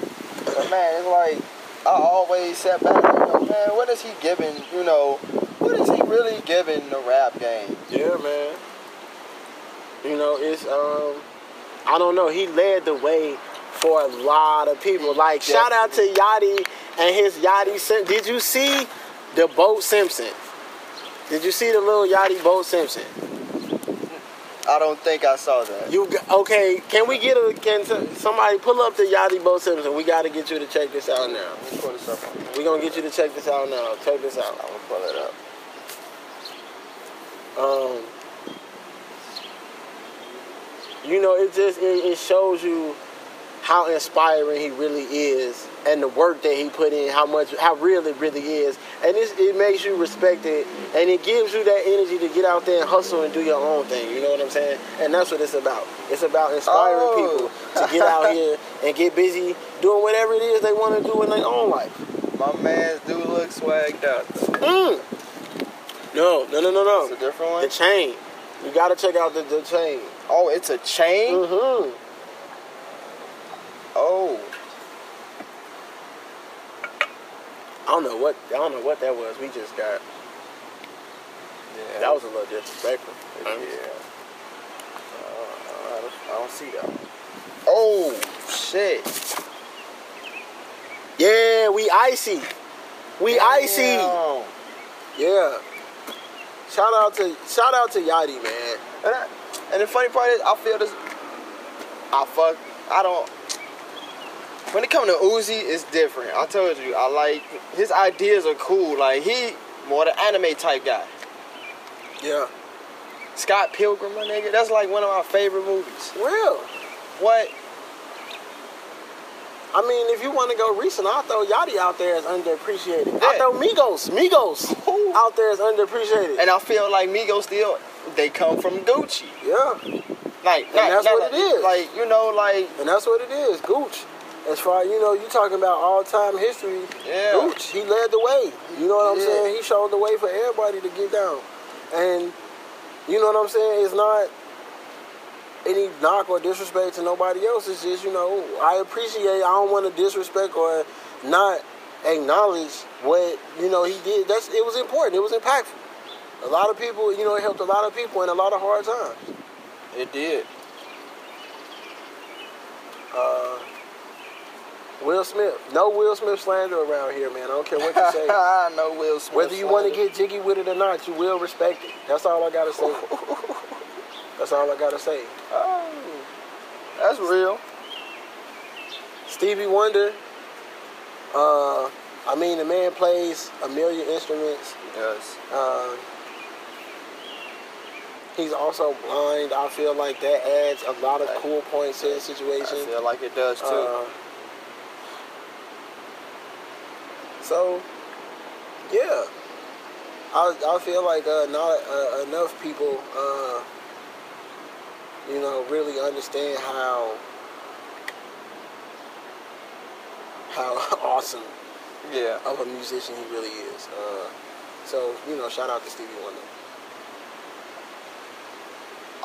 But man, it's like I always sat back and go, man, what is he giving? You know, what is he really giving the rap game? yeah, man. You know, it's um, I don't know. He led the way for a lot of people. Like shout out to Yachty and his Yachty. Sim- Did you see the boat Simpson? Did you see the little Yachty boat Simpson? I don't think I saw that. You okay? Can we get a? Can somebody pull up the Yachty boat Simpson? We got to get you to check this out now. Let me pull this up. on- We gonna get you to check this out now. Check this out. I'm gonna pull it up. um, you know, it just it, it shows you how inspiring he really is and the work that he put in, how much, how real it really is. And it's, it makes you respect it and it gives you that energy to get out there and hustle and do your own thing. You know what I'm saying? And that's what it's about. It's about inspiring Oh. people to get out [LAUGHS] here and get busy doing whatever it is they want to do in their own life. My man's do look swagged out though. Mm. No, no, no, no, It's a different one? The chain. You gotta check out the, the chain. oh, it's a chain? Mm-hmm. Oh. I don't know what I don't know what that was. We just got Yeah. that was a little disrespectful. Yeah. Uh, I, don't, I don't see that. Oh, shit. Yeah, we icy. We icy. Yeah. Shout out to shout out to Yachty, man. And, I, and the funny part is, I feel this. I fuck. I don't. When it comes to Uzi, it's different. I told you, I like his ideas are cool. Like he more the anime type guy. Yeah. Scott Pilgrim, my nigga, that's like one of my favorite movies. Real. What? I mean, if you want to go recent, I'll throw Yachty out there as underappreciated. Yeah. I'll throw Migos, Migos Ooh. out there as underappreciated. And I feel like Migos still, they come from Gucci. yeah. Like, And that's what like, it is. Like you know, like And that's what it is, Gooch. As far you know, you talking about all time history. Yeah. Gooch, he led the way. You know what I'm Yeah. saying? He showed the way for everybody to get down. And you know what I'm saying? It's not any knock or disrespect to nobody else. It's just, you know, I appreciate I don't want to disrespect or not acknowledge what, you know, he did. That's it was important. It was impactful. A lot of people, you know, it helped a lot of people in a lot of hard times. it did. Uh, Will Smith. No Will Smith slander around here, man. I don't care what you say. [LAUGHS] no Will Smith. Whether you want to get jiggy with it or not, you will respect it. That's all I gotta say. [LAUGHS] That's all I gotta say. Oh, that's real. Stevie Wonder. Uh, I mean, the man plays a million instruments. Yes. Uh, he's also blind. I feel like that adds a lot of cool points to the I situation. feel like it does too. Uh, so, yeah, I, I feel like uh, not uh, enough people, uh, you know, really understand how how [LAUGHS] awesome yeah. of a musician he really is. Uh, so, you know, shout out to Stevie Wonder.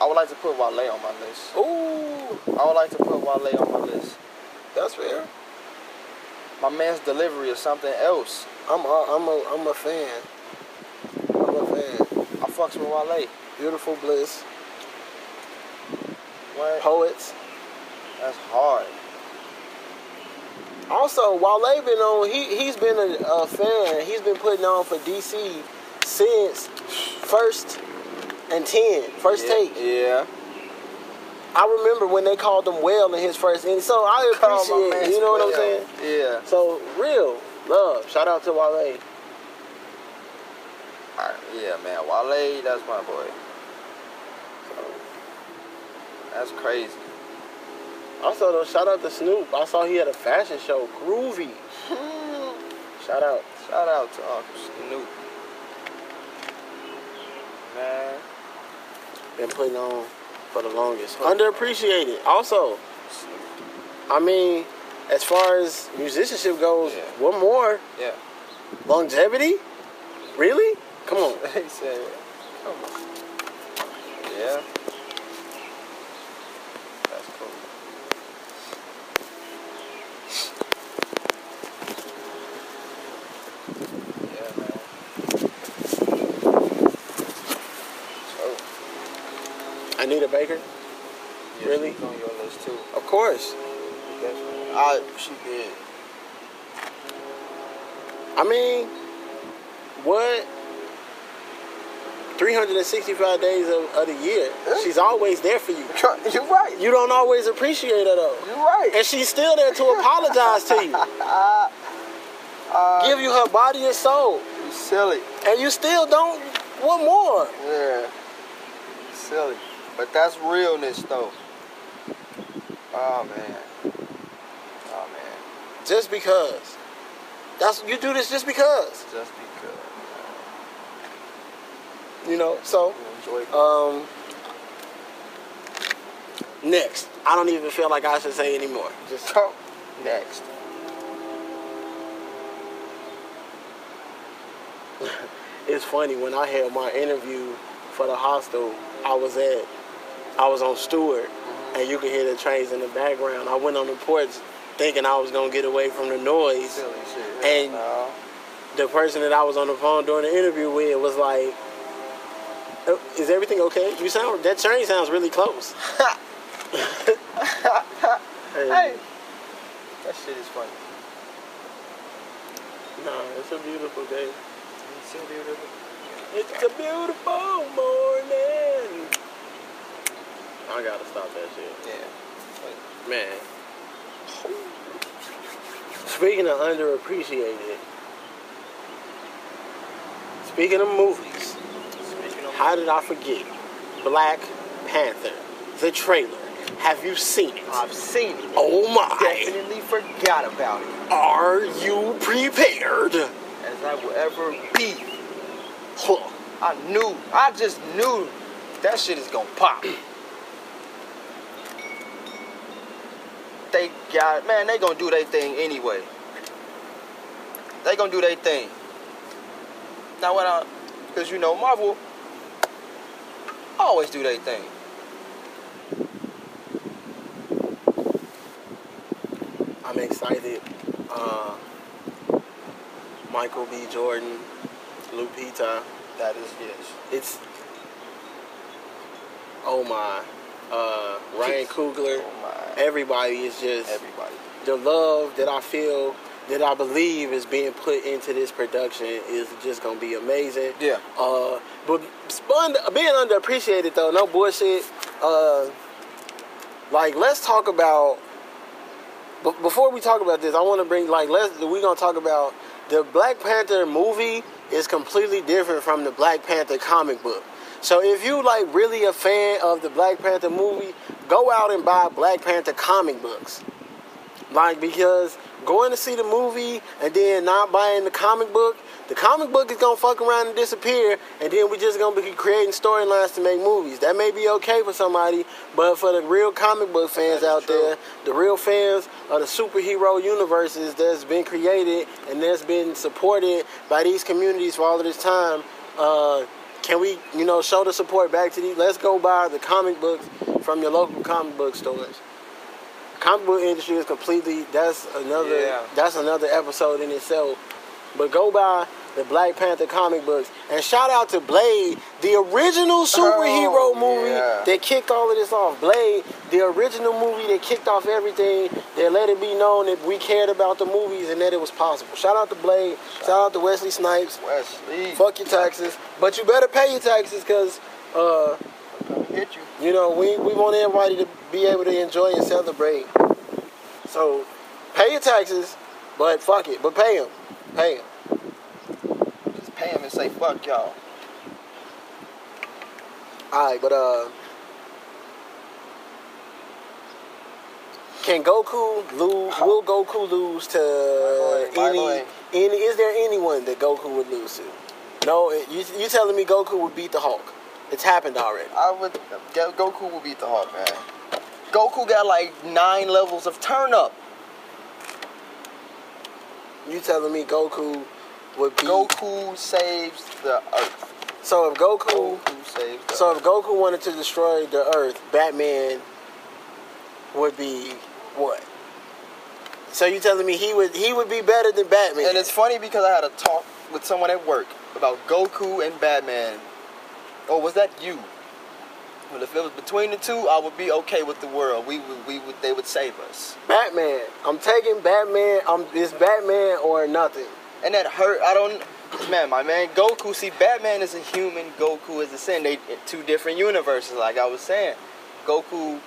I would like to put Wale on my list. Ooh, I would like to put Wale on my list. that's fair. My man's delivery or something else. I'm a, I'm a, I'm a fan. I'm a fan. I fucks with Wale. Beautiful Bliss. What? Poets. That's hard. Also, Wale been on. He he's been a, a fan. He's been putting on for DC since first and ten, first yeah. take. Yeah. I remember when they called him Well in his first, and so I appreciate. it, You know what I'm saying? Yeah. So real love. Shout out to Wale. Alright, yeah, man. Wale, that's my boy. That's crazy. Also, though, shout out to Snoop. I saw he had a fashion show, Groovy. [LAUGHS] Shout out. Shout out to Uncle Snoop. Man. Been putting on for the longest. Underappreciated. Also, I mean, as far as musicianship goes, Yeah. what more? Yeah. Longevity? Really? Come on. [LAUGHS] he said, come on. Yeah. That's cool. Yeah, man. So, Anita Baker? yeah, Really? she's on your list too. Of course. Definitely. I, she did. I mean, what? 365 days of, of the year. She's always there for you. You're right. You don't always appreciate her though. You're right. And she's still there to apologize to you. [LAUGHS] Uh, Give you her body and soul. you silly. And you still don't what more? Yeah. Silly. But that's realness though. Oh man. Oh man. just because. That's you do this just because. Just because. You know. So um, next, I don't even feel like I should say anymore. Just So, next. [LAUGHS] it's funny when I had my interview for the hostel. I was at, I was on Stewart, and you could hear the trains in the background. I went on the porch thinking I was gonna get away from the noise. Silly shit. And- no. The person that I was on the phone during the interview with was like, "Oh, "Is everything okay? You sound that train sounds really close." [LAUGHS] Hey. That shit is funny. Nah, it's a beautiful day. It's so beautiful. It's a beautiful morning. I gotta stop that shit. Yeah. Man. Speaking of underappreciated, speaking of movies, Speaking of how did I forget Black Panther, the trailer? Have you seen it? I've seen it. Oh my! I definitely forgot about it. Are you prepared? As I will ever be. Huh. I knew. I just knew that shit is gonna pop. They got man. They gonna do their thing anyway. They gonna do their thing. Now what? I, Cause you know Marvel always do their thing. I'm excited. Uh, Michael B. Jordan, Lupita. That is yes. It's oh my. Uh, Ryan Coogler. Oh my. Everybody is just Everybody. the love that I feel that I believe is being put into this production is just gonna be amazing. Yeah. Uh, but spun, being underappreciated though, no bullshit. Uh, like let's talk about. But before we talk about this, I want to bring like let's we gonna talk about the Black Panther movie is completely different from the Black Panther comic book. So if you like really a fan of the Black Panther movie, go out and buy Black Panther comic books. Like because going to see the movie and then not buying the comic book, the comic book is gonna fuck around and disappear, and then we're just gonna be creating storylines to make movies. That may be okay for somebody, but for the real comic book fans out true. there, the real fans of the superhero universes that's been created and that's been supported by these communities for all of this time, uh, can we, you know, show the support back to these? Let's go buy the comic books from your local comic book stores comic book industry is completely that's another Yeah. that's another episode in itself. But go buy the Black Panther comic books and shout out to Blade, the original superhero Oh, movie yeah. that kicked all of this off. Blade, the original movie that kicked off everything, that let it be known that we cared about the movies and that it was possible. Shout out to Blade, shout out to Wesley Snipes. Wesley. Fuck your taxes, but you better pay your taxes because uh, Hit you. you know, we, we want everybody to be able to enjoy and celebrate. So, pay your taxes, but fuck it, but pay them. Pay them. Just pay him and say fuck y'all. Alright, but uh, can Goku lose? Will Goku lose to any? Any? Is there anyone that Goku would lose to? No, you you telling me Goku would beat the Hulk? It's happened already. I would. Goku will beat the Hulk, man. Goku got like nine levels of turn up. You telling me Goku would beat? Goku saves the Earth. So if Goku Goku saves the So if Goku wanted to destroy the Earth, Batman would be what? So you telling me he would he would be better than Batman? And it's funny because I had a talk with someone at work about Goku and Batman. Or was that you? Well, if it was between the two, I would be okay with the world. We would, we would, they would save us. Batman. I'm taking Batman. I'm it's Batman or nothing. And that hurt. I don't. Man, my man, Goku. See, Batman is a human. Goku is a Saiyan. They two different universes. Like I was saying, Goku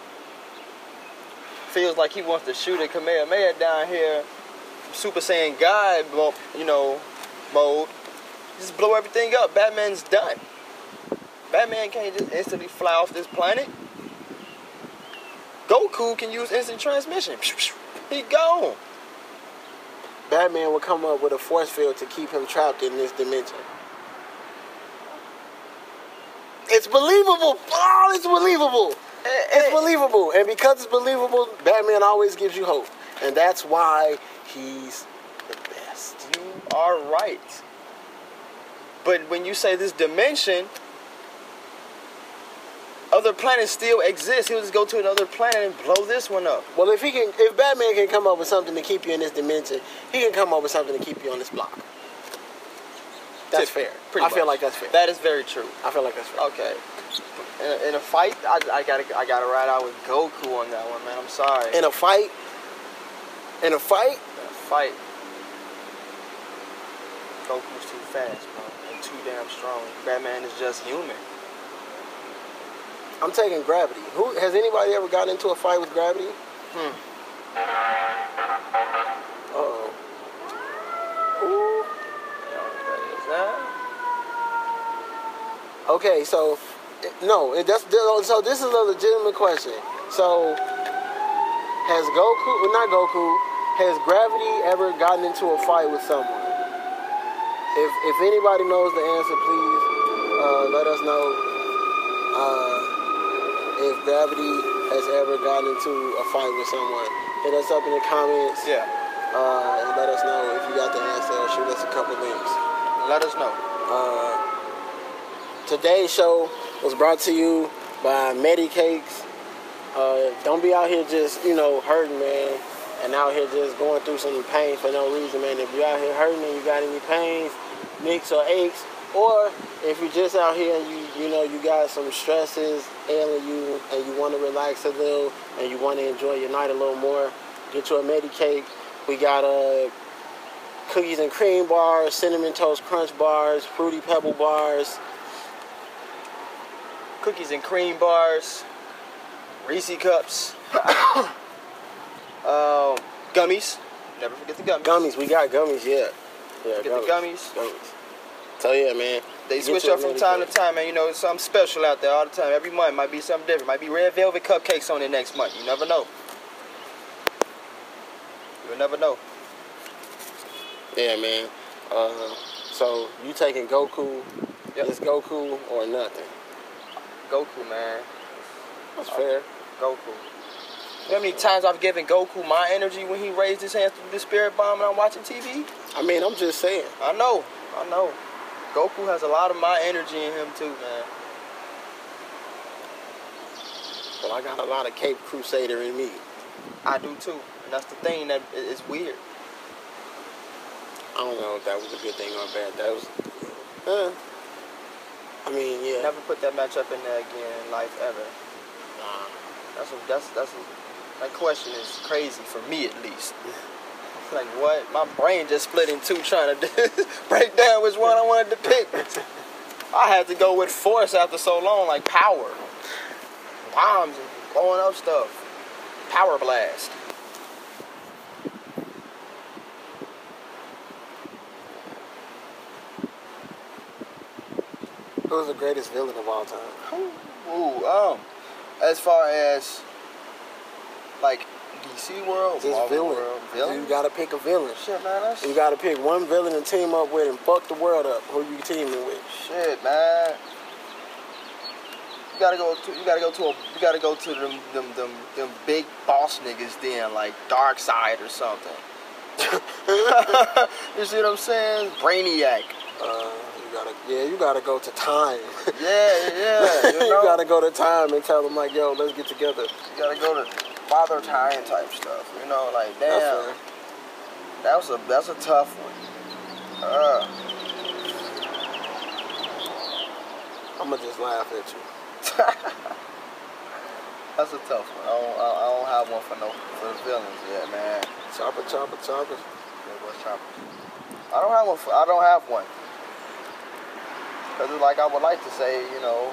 feels like he wants to shoot a Kamehameha down here, Super Saiyan God, you know, mode. Just blow everything up. Batman's done. Batman can't just instantly fly off this planet. Goku can use instant transmission. He gone. Batman would come up with a force field to keep him trapped in this dimension. It's believable. Oh, it's believable. Eh, it's eh. believable. And because it's believable, Batman always gives you hope. And that's why he's the best. You are right. But when you say this dimension, other planets still exist. He'll just go to another planet and blow this one up. Well, if he can, if Batman can come up with something to keep you in this dimension, he can come up with something to keep you on this block. That's fair. Pretty I feel like that's fair. That is very true. I feel like that's fair. Okay. In a, in a fight, I, I gotta I gotta ride out with Goku on that one, man. I'm sorry. In a fight, in a fight, In a fight, Goku's too fast, bro, and too damn strong. Batman is just human. I'm taking gravity. Who has anybody ever gotten into a fight with gravity? Hmm. Uh oh. Ooh. You know what that is, huh? Okay, so no, it- that's so. This is a legitimate question. So, has Goku, well, not Goku, has Gravity ever gotten into a fight with someone? If if anybody knows the answer, please uh, let us know. Uh, if Gravity has ever gotten into a fight with someone, hit us up in the comments Yeah. uh, and let us know if you got the answer. Shoot us a couple links. Let us know. Uh, today's show was brought to you by Medicakes. Uh, don't be out here just, you know, hurting, man, and out here just going through some pain for no reason, man. If you're out here hurting and you got any pains, nicks or aches, or if you're just out here and you, you know, you got some stresses ailing you and you want to relax a little and you want to enjoy your night a little more, get you a Medicake. We got a cookies and cream bars, cinnamon toast crunch bars, fruity pebble bars. Cookies and cream bars, Reese cups, [COUGHS] um, gummies. Never forget the gummies. Gummies, we got gummies, yeah. Yeah, Get the gummies. Gummies. So yeah, man. They switch up from time to time, man. You know, it's something special out there all the time. Every month might be something different. Might be red velvet cupcakes on it next month. You never know. You'll never know. Yeah, man. Uh, so you taking Goku? Yep. It's Goku or nothing. Goku, man. That's fair. Goku. You know how many times I've given Goku my energy when he raised his hands through the spirit bomb and I'm watching TV? I mean, I'm just saying. I know. I know. Goku has a lot of my energy in him too, man. Well, I got a lot of Cape Crusader in me. I do too. And that's the thing that i- weird. I don't know if that was a good thing or bad. That was. Uh, I mean, yeah. Never put that match up in there again in life ever. Nah. That's a, that's that's a, that question is crazy for me at least. [LAUGHS] Like what? My brain just split in two trying to [LAUGHS] break down which one I wanted to pick. I had to go with force after so long, like power, bombs and blowing up stuff, power blast. Who's the greatest villain of all time? Ooh, um, as far as like DC world, Just Marvel villain. world, You gotta pick a villain. Shit, man, that's You gotta pick one villain to team up with and fuck the world up. Who you teaming with? Shit, man. You gotta go to you gotta go to a you gotta go to them them them, them big boss niggas then like Darkseid or something. [LAUGHS] you see what I'm saying? Brainiac. Uh, you gotta, yeah, you gotta go to time. Yeah, yeah. [LAUGHS] You, you gotta go to time and tell them like, yo, let's get together. You gotta go to Father Time type stuff. You know, like damn. That was a that's a tough one. Uh, I'ma just laugh at you. [LAUGHS] that's a tough one. I don't, I, I don't have one for no for the villains yet, man. Chopper, chopper, chopper. Yeah, what's choppers? I don't have one. For, I don't have one. Cause it's like I would like to say, you know,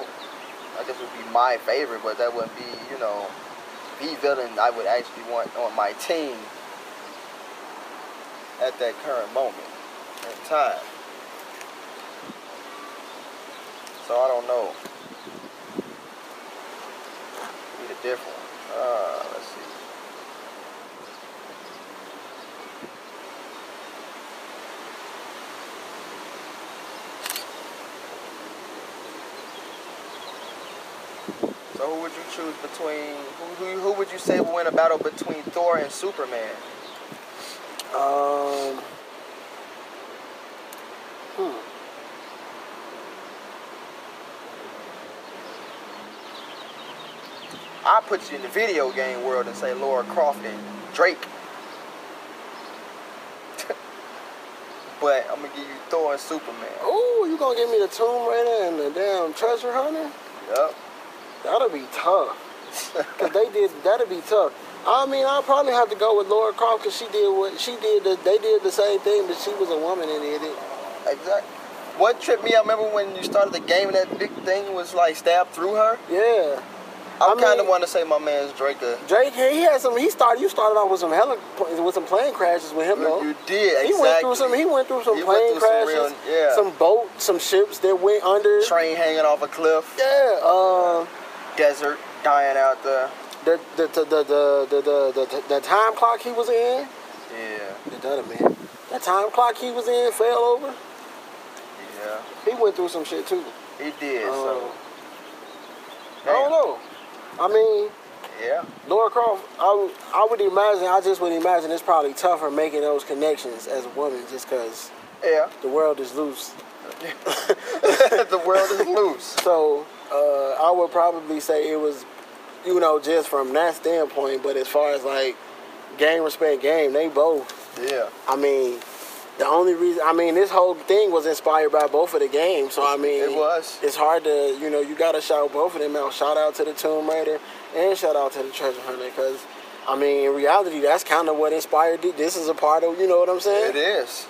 I guess it would be my favorite, but that wouldn't be, you know, the villain I would actually want on my team at that current moment in time. So I don't know. Need a different. Uh, So who would you choose between? Who, who, who would you say will win a battle between Thor and Superman? Um. Hmm. I put you in the video game world and say Lara Croft and Drake. [LAUGHS] but I'm gonna give you Thor and Superman. Ooh, you gonna give me the Tomb Raider and the damn Treasure Hunter? Yep. That'll be tough. [LAUGHS] Cause they did. That'll be tough. I mean, I'll probably have to go with Lara Croft because she did what she did. The, they did the same thing, but she was a woman and did it. Exactly. What tripped me out, remember when you started the game and that big thing was like stabbed through her? Yeah. I, I kind of want to say my man's Drake. uh, Drake, he he had some. He started. You started off with some heli, with some plane crashes with him though. You did, exactly. He went through some. He went through some He plane through some crashes, real- yeah. some boat, some ships that went under. Train hanging off a cliff, Yeah. Uh, desert, dying out there. the the the the the the, the, the, time clock he was in. Yeah, The other man. That time clock he was in fell over. yeah. He went through some shit too. He did, Uh, so. I don't know. I mean, Yeah. Lara Croft. I would, I would imagine. I just would imagine it's probably tougher making those connections as a woman, just because Yeah. the world is loose. [LAUGHS] the world is loose. [LAUGHS] So uh, I would probably say it was, you know, just from that standpoint. But as far as like game respect game, they both. Yeah. I mean, the only reason I mean this whole thing was inspired by both of the games. So I mean, It was. It's hard to you know you got to shout both of them out. Shout out to the Tomb Raider and shout out to the Treasure Hunter because. I mean, in reality, that's kind of what inspired it. This is a part of, you know what I'm saying? It is.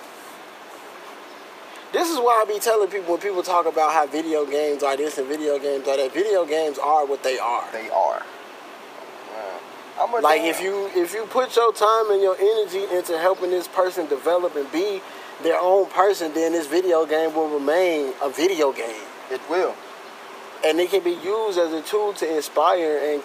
This is why I be telling people when people talk about how video games are this and video games are that. Video games are what they are. They are. Yeah. I'm a Like damn. if you if you put your time and your energy into helping this person develop and be their own person, then this video game will remain a video game, It will. and it can be used as a tool to inspire and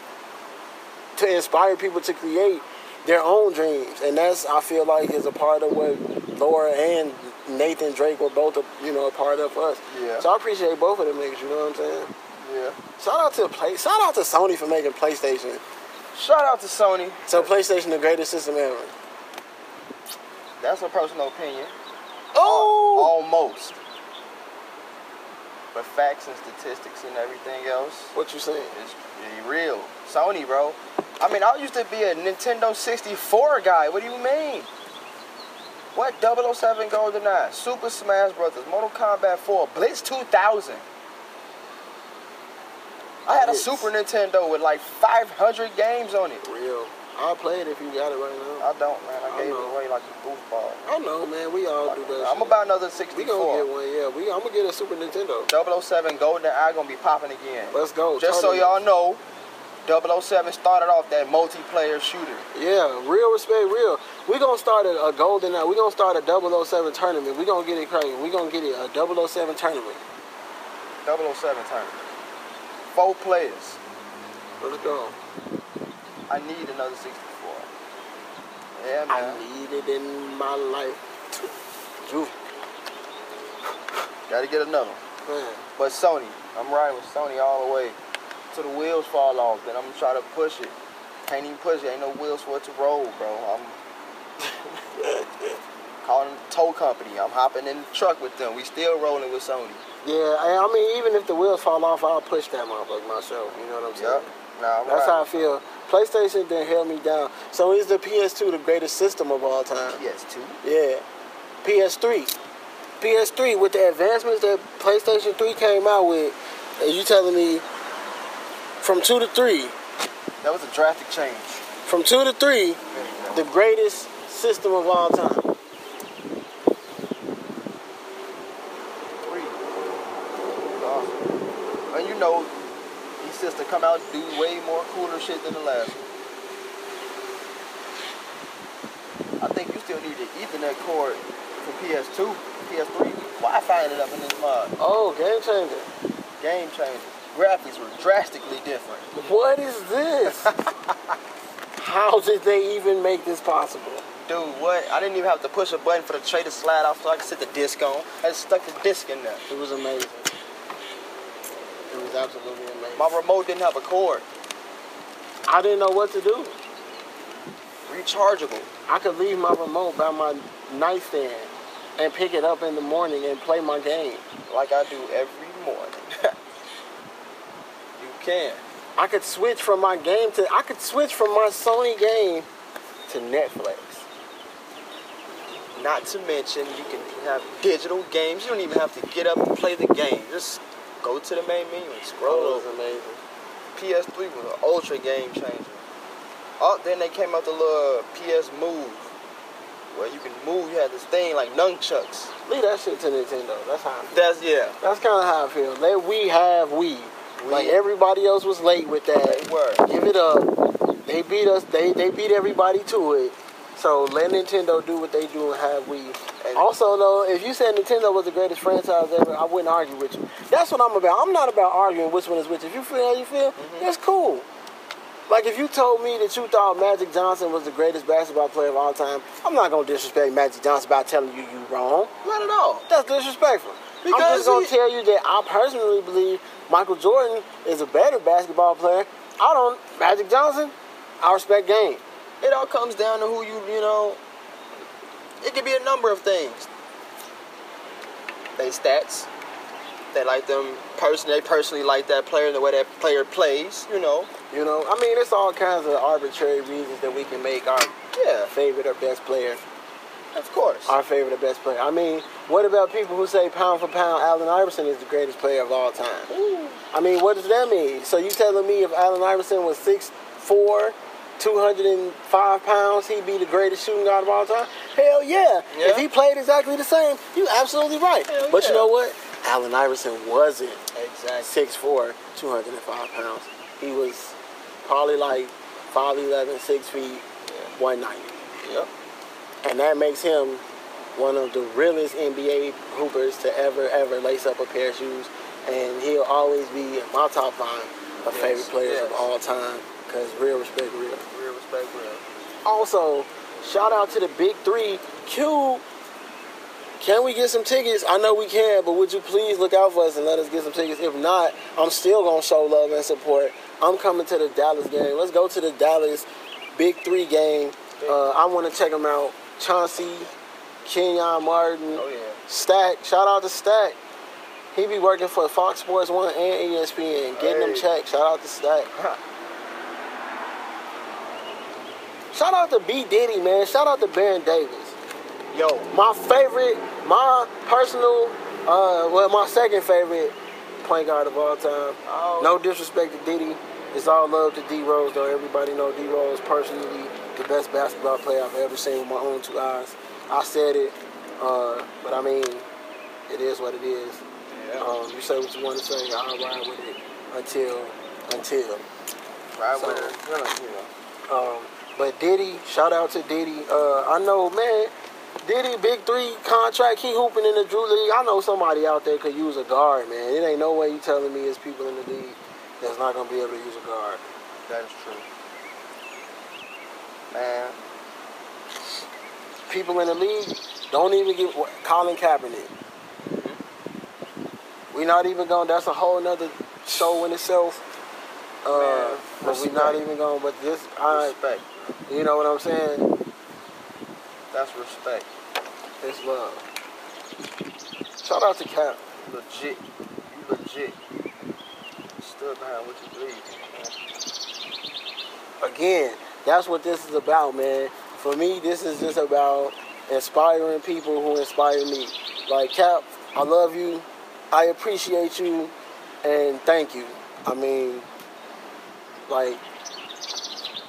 to inspire people to create their own dreams. And that's I feel like is a part of what Lara and Nathan Drake were both a, you know a part of us. Yeah. So I appreciate both of them niggas. You know what I'm saying? Yeah. Shout out to play. Shout out to Sony for making PlayStation. Shout out to Sony. So PlayStation the greatest system ever. That's a personal opinion. Oh, Almost. But facts and statistics and everything else what you saying? is is real. Sony, bro. I mean, I used to be a Nintendo 64 guy. What do you mean? What 007 Golden GoldenEye, Super Smash Brothers, Mortal Kombat 4, Blitz 2000. I had a. Super Nintendo with like 500 games on it. Real. I'll play it if you got it right now. I don't, man. I I gave know. it away like a goofball. I know, man. We all do that. I'm shit. about another 64. We gonna get one. Yeah, we. I'm gonna get a Super Nintendo. 007 GoldenEye gonna be popping again. Let's go. Just so y'all know, 007 started off that multiplayer shooter. Yeah, real respect, real. We gonna start a, a golden. Uh, We're gonna start a 007 tournament. We're gonna get it crazy. We're gonna get it a 007 tournament. 007 tournament. Four players. Let's go. I need another 64. Yeah, man. I need it in my life. Juve, Gotta get another. one. man. But Sony, I'm riding with Sony all the way. Till the wheels fall off, then I'm gonna try to push it. Can't even push it. Ain't no wheels for it to roll, bro. I'm [LAUGHS] calling the tow company. I'm hopping in the truck with them. We still rolling with Sony. Yeah, I I mean, even if the wheels fall off, I'll push that motherfucker myself. You know what I'm saying? Yep. Nah, That's how I feel. PlayStation then held me down. So is the PS2 the greatest system of all time? PS2. Yeah. PS3. PS3 with the advancements that PlayStation 3 came out with, and you telling me from 2 to 3, That was a drastic change. from 2 to 3, the greatest system of all time. Three. Awesome. And you know, these systems come out and do way more cooler shit than the last one. I think you still need the Ethernet cord for PS2, PS3. Wi-Fi it up in this mod. Oh, game changer. Game changer. Graphics were drastically different. What is this? [LAUGHS] How did they even make this possible? Dude, what? I didn't even have to push a button for the tray to slide off so I could sit the disc on. I just stuck the disc in there. It was amazing. It was absolutely amazing. My remote didn't have a cord. I didn't know what to do. Rechargeable. I could leave my remote by my nightstand and pick it up in the morning and play my game. Like I do every morning. [LAUGHS] you can. I could switch from my game to I could switch from my Sony game to Netflix. Not to mention, you can have digital games. You don't even have to get up and play the game. Just go to the main menu and scroll Oh, over. was amazing. PS3 was an ultra game changer. Oh, then they came out the little PS Move, where you can move. You had this thing like nunchucks. Leave that shit to Nintendo. That's how. I feel. That's yeah. That's kind of how I feel. Let we have we. Like everybody else was late with They that. were. Give it up. They beat us. They they beat everybody to it. So let Nintendo do what they do and have we. And- Also though, if you said Nintendo was the greatest franchise ever, I wouldn't argue with you. That's what I'm about. I'm not about arguing which one is which. If you feel how you feel, Mm-hmm. that's cool. Like if you told me that you thought Magic Johnson was the greatest basketball player of all time, I'm not gonna disrespect Magic Johnson by telling you you wrong. Not at all. That's disrespectful. I'm just gonna he- tell you that I personally believe Michael Jordan is a better basketball player. I don't Magic Johnson. I respect game. It all comes down to who you, you know. It could be a number of things. They stats. They like them person. They personally like that player and the way that player plays. You know. You know, I mean, it's all kinds of arbitrary reasons that we can make our Yeah. favorite or best player Of course. our favorite or best player. I mean, what about people who say pound for pound, Allen Iverson is the greatest player of all time? Ooh. I mean, what does that mean? So you telling me if Allen Iverson was 6'4", 205 pounds, he'd be the greatest shooting guard of all time? Hell yeah. Yeah. If he played exactly the same, you absolutely right. Hell but you know what? Allen Iverson wasn't Exactly. 6'4", 205 pounds. He was probably like 5'11", 6 feet, Yeah. 190. Yep. And that makes him one of the realest NBA hoopers to ever, ever lace up a pair of shoes. And he'll always be in my top five of Yes, favorite players of all time. Because real respect, real. Real respect, real. Also, shout out to the big three. Q, can we get some tickets? I know we can, but would you please look out for us and let us get some tickets? If not, I'm still going to show love and support. I'm coming to the Dallas game. Let's go to the Dallas big three game. Uh, I want to check them out. Chauncey, Kenyon Martin, Oh yeah. Stack. Shout out to Stack. He be working for Fox Sports 1 and ESPN, getting them Hey. checks. Shout out to Stack. [LAUGHS] Shout out to B. Diddy, man. Shout out to Baron Davis. Yo. My favorite, my personal, uh, well, my second favorite point guard of all time. Oh. No disrespect to Diddy. It's all love to D Rose, though. Everybody know D Rose personally the best basketball player I've ever seen with my own two eyes. I said it, uh, but I mean, it is what it is. Yeah. Um, you say what you want to say. I'll ride with it until until. right so- with it. You know, you know. Um, but Diddy, shout out to Diddy. Uh, I know, man, Diddy, big three contract, he hooping in the Drew League. I know somebody out there could use a guard, man. It ain't no way you telling me it's people in the league that's not gonna be able to use a guard. That is true. Man. People in the league don't even get Colin Kaepernick. We're not even going. That's a whole nother show in itself. Uh, Man, but we're not even going. But this, I, Respect. You know what I'm saying? That's respect. It's love. Shout out to Cap. Legit. You legit. Stood behind what you believe in, man. again, that's what this is about, man. For me, this is just about inspiring people who inspire me. Like Cap, I love you, I appreciate you, and thank you. I mean, like,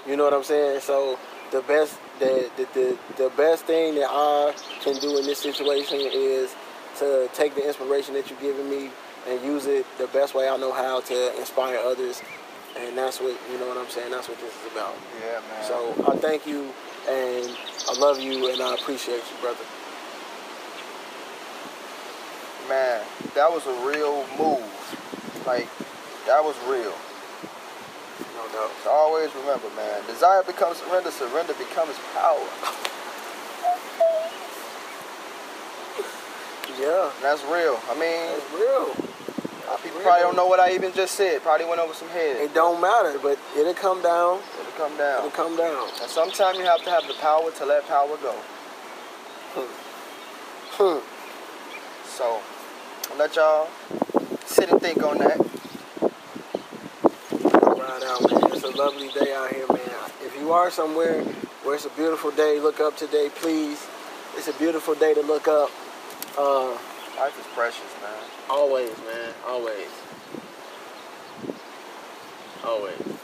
you know what I'm saying? So the best, the the the, the best thing that I can do in this situation is to take the inspiration that you're giving me and use it the best way I know how to inspire others. And that's what you know what I'm saying. That's what this is about. Yeah, man. So I thank you, and I love you, and I appreciate you, brother. man, that was a real move. Like, that was real. So always remember, man, desire becomes surrender, surrender becomes power. Yeah, And that's real. I mean, that's real. a lot of people probably don't know what I even just said. Probably went over some head. It don't matter, but it'll come down. It'll come down. It'll come down. And sometimes you have to have the power to let power go. Hmm. So, I'll let y'all sit and think on that. Out, man. It's a lovely day out here, man. If you are somewhere where it's a beautiful day, look up today, please. It's a beautiful day to look up. Uh, Life is precious, man. always, man. Always. Always.